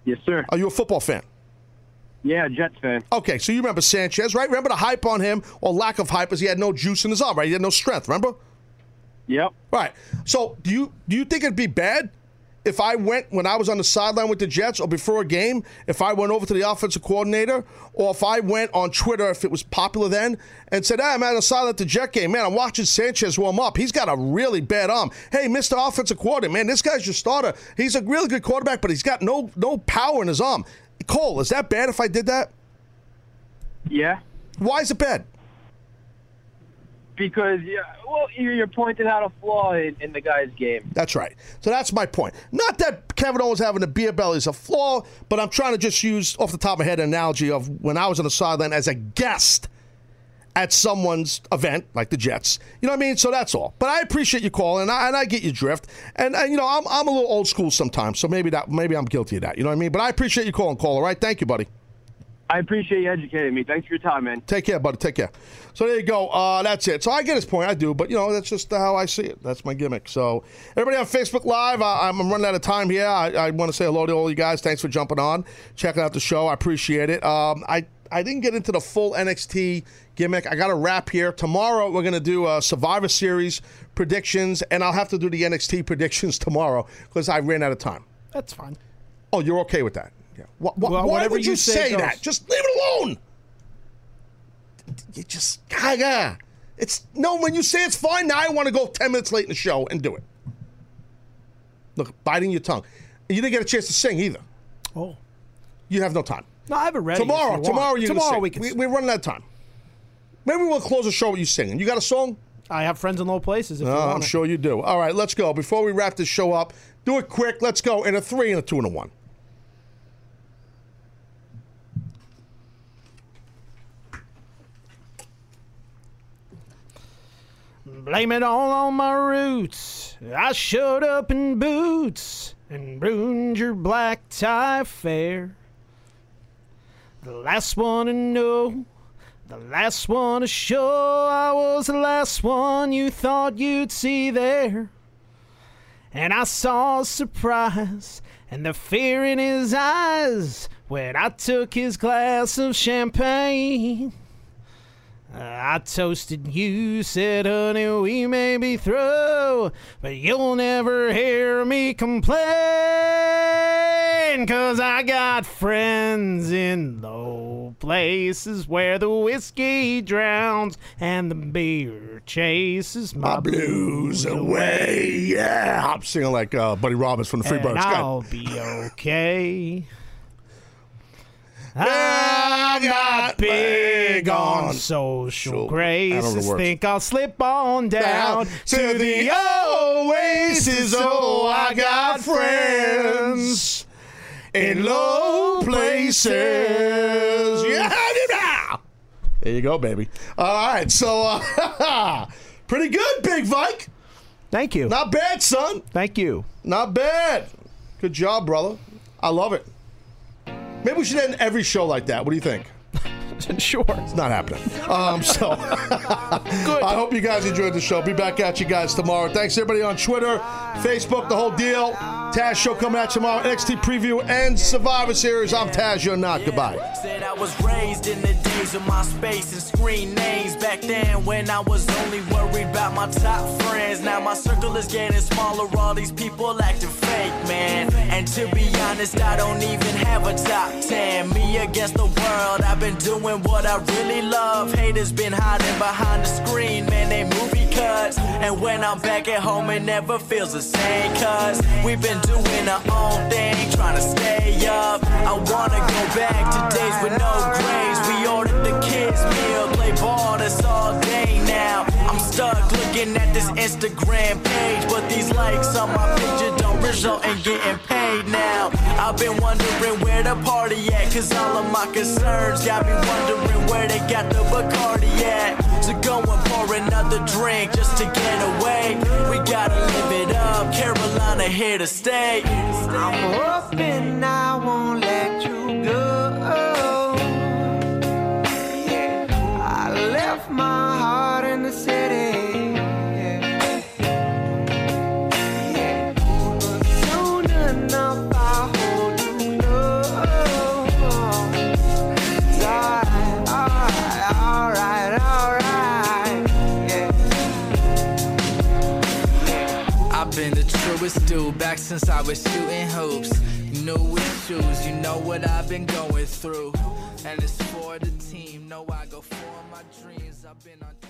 Yes, sir. Are you a football fan? Yeah, Jets fan. Okay, so you remember Sanchez, right? Remember the hype on him, or lack of hype, as he had no juice in his arm, right? He had no strength. Remember? Yep. Right. So do you do you think it'd be bad if I went when I was on the sideline with the Jets or before a game, if I went over to the offensive coordinator, or if I went on Twitter, if it was popular then, and said, ah, "Hey, I'm at the sideline at the Jet game, man. I'm watching Sanchez warm up. He's got a really bad arm. Hey, Mr. Offensive Coordinator, man, this guy's your starter. He's a really good quarterback, but he's got no no power in his arm." Cole, is that bad if I did that? Yeah. Why is it bad? Because yeah, well, you're pointing out a flaw in, in the guy's game. That's right. So that's my point. Not that Kevin Owens having a beer belly is a flaw, but I'm trying to just use off the top of my head an analogy of when I was on the sideline as a guest at someone's event, like the Jets. You know what I mean? So that's all. But I appreciate you calling, and I, and I get your drift. And, and you know, I'm, I'm a little old school sometimes, so maybe that maybe I'm guilty of that. You know what I mean? But I appreciate you calling, call. All right, thank you, buddy. I appreciate you educating me. Thanks for your time, man. Take care, buddy. Take care. So there you go. Uh, that's it. So I get his point. I do, but you know that's just how I see it. That's my gimmick. So everybody on Facebook Live, uh, I'm running out of time here. I, I want to say hello to all you guys. Thanks for jumping on, checking out the show. I appreciate it. Um, I I didn't get into the full NXT gimmick. I got a wrap here. Tomorrow we're gonna do a Survivor Series predictions, and I'll have to do the NXT predictions <laughs> tomorrow because I ran out of time. That's fine. Oh, you're okay with that? Yeah. Wh- wh- Well, why would you, you say goes. that? Just leave it alone. You just gaga. It's no. When you say it's fine, now I want to go ten minutes late in the show and do it. Look, biting your tongue. You didn't get a chance to sing either. Oh, You have no time. no, I have it ready. tomorrow, you tomorrow you tomorrow sing. we can. We, we're running out of time. Maybe we'll close the show with you singing. You got a song? I have friends in low places. If Oh, you want I'm it. sure you do. All right, let's go. Before we wrap this show up, do it quick. Let's go in a three and a two and a one. Blame it all on my roots. I showed up in boots and ruined your black tie fair. The last one to know, the last one to show. I was the last one you thought you'd see there. And I saw surprise and the fear in his eyes when I took his glass of champagne. I toasted you, said, honey, we may be through, but you'll never hear me complain, cause I got friends in low places where the whiskey drowns and the beer chases my, My blues away. Yeah. I'm singing like uh, Buddy Roberts from the Freebirds. I'll be okay. I got big on social graces. Think I'll slip on down Down to the oasis. Oh, I got friends in low places. Yeah. There you go, baby. All right, so uh, <laughs> pretty good, Big Vike. Thank you. Not bad, son. Thank you. Not bad. Good job, brother. I love it. Maybe we should end every show like that. What do you think? Sure. It's not happening. Um, so <laughs> I hope you guys enjoyed the show. Be back at you guys tomorrow. Thanks everybody on Twitter, Facebook, the whole deal. Taz show coming at you tomorrow. NXT preview and Survivor Series. I'm Taz. You're not. Goodbye. Said I was raised in the days of Myspace and screen names. Back then, when I was only worried about my top friends. Now my circle is getting smaller. All these people acting fake, man. And to be honest, I don't even have a top 10. Me against the world. I've been doing what I really love. Haters been hiding behind the screen, man. They movie cuts. And when I'm back at home, it never feels the same. Cause we've been doing our own thing, trying to stay up. I wanna go back to days with no grades. We ordered the kids' meal, play ball, that's all day now. I'm stuck looking at this Instagram page, but these likes on my picture don't result in getting paid now. I've been wondering where the party at, cause all of my concerns got me wondering where they got the Bacardi at. So go and pour another drink just to get away. We gotta live it up, Carolina here to stay. I'm hoping I won't let you truest dude back since I was shooting hoops. New issues, you know what I've been going through. And it's for the team, know I go for my dreams. I've been on.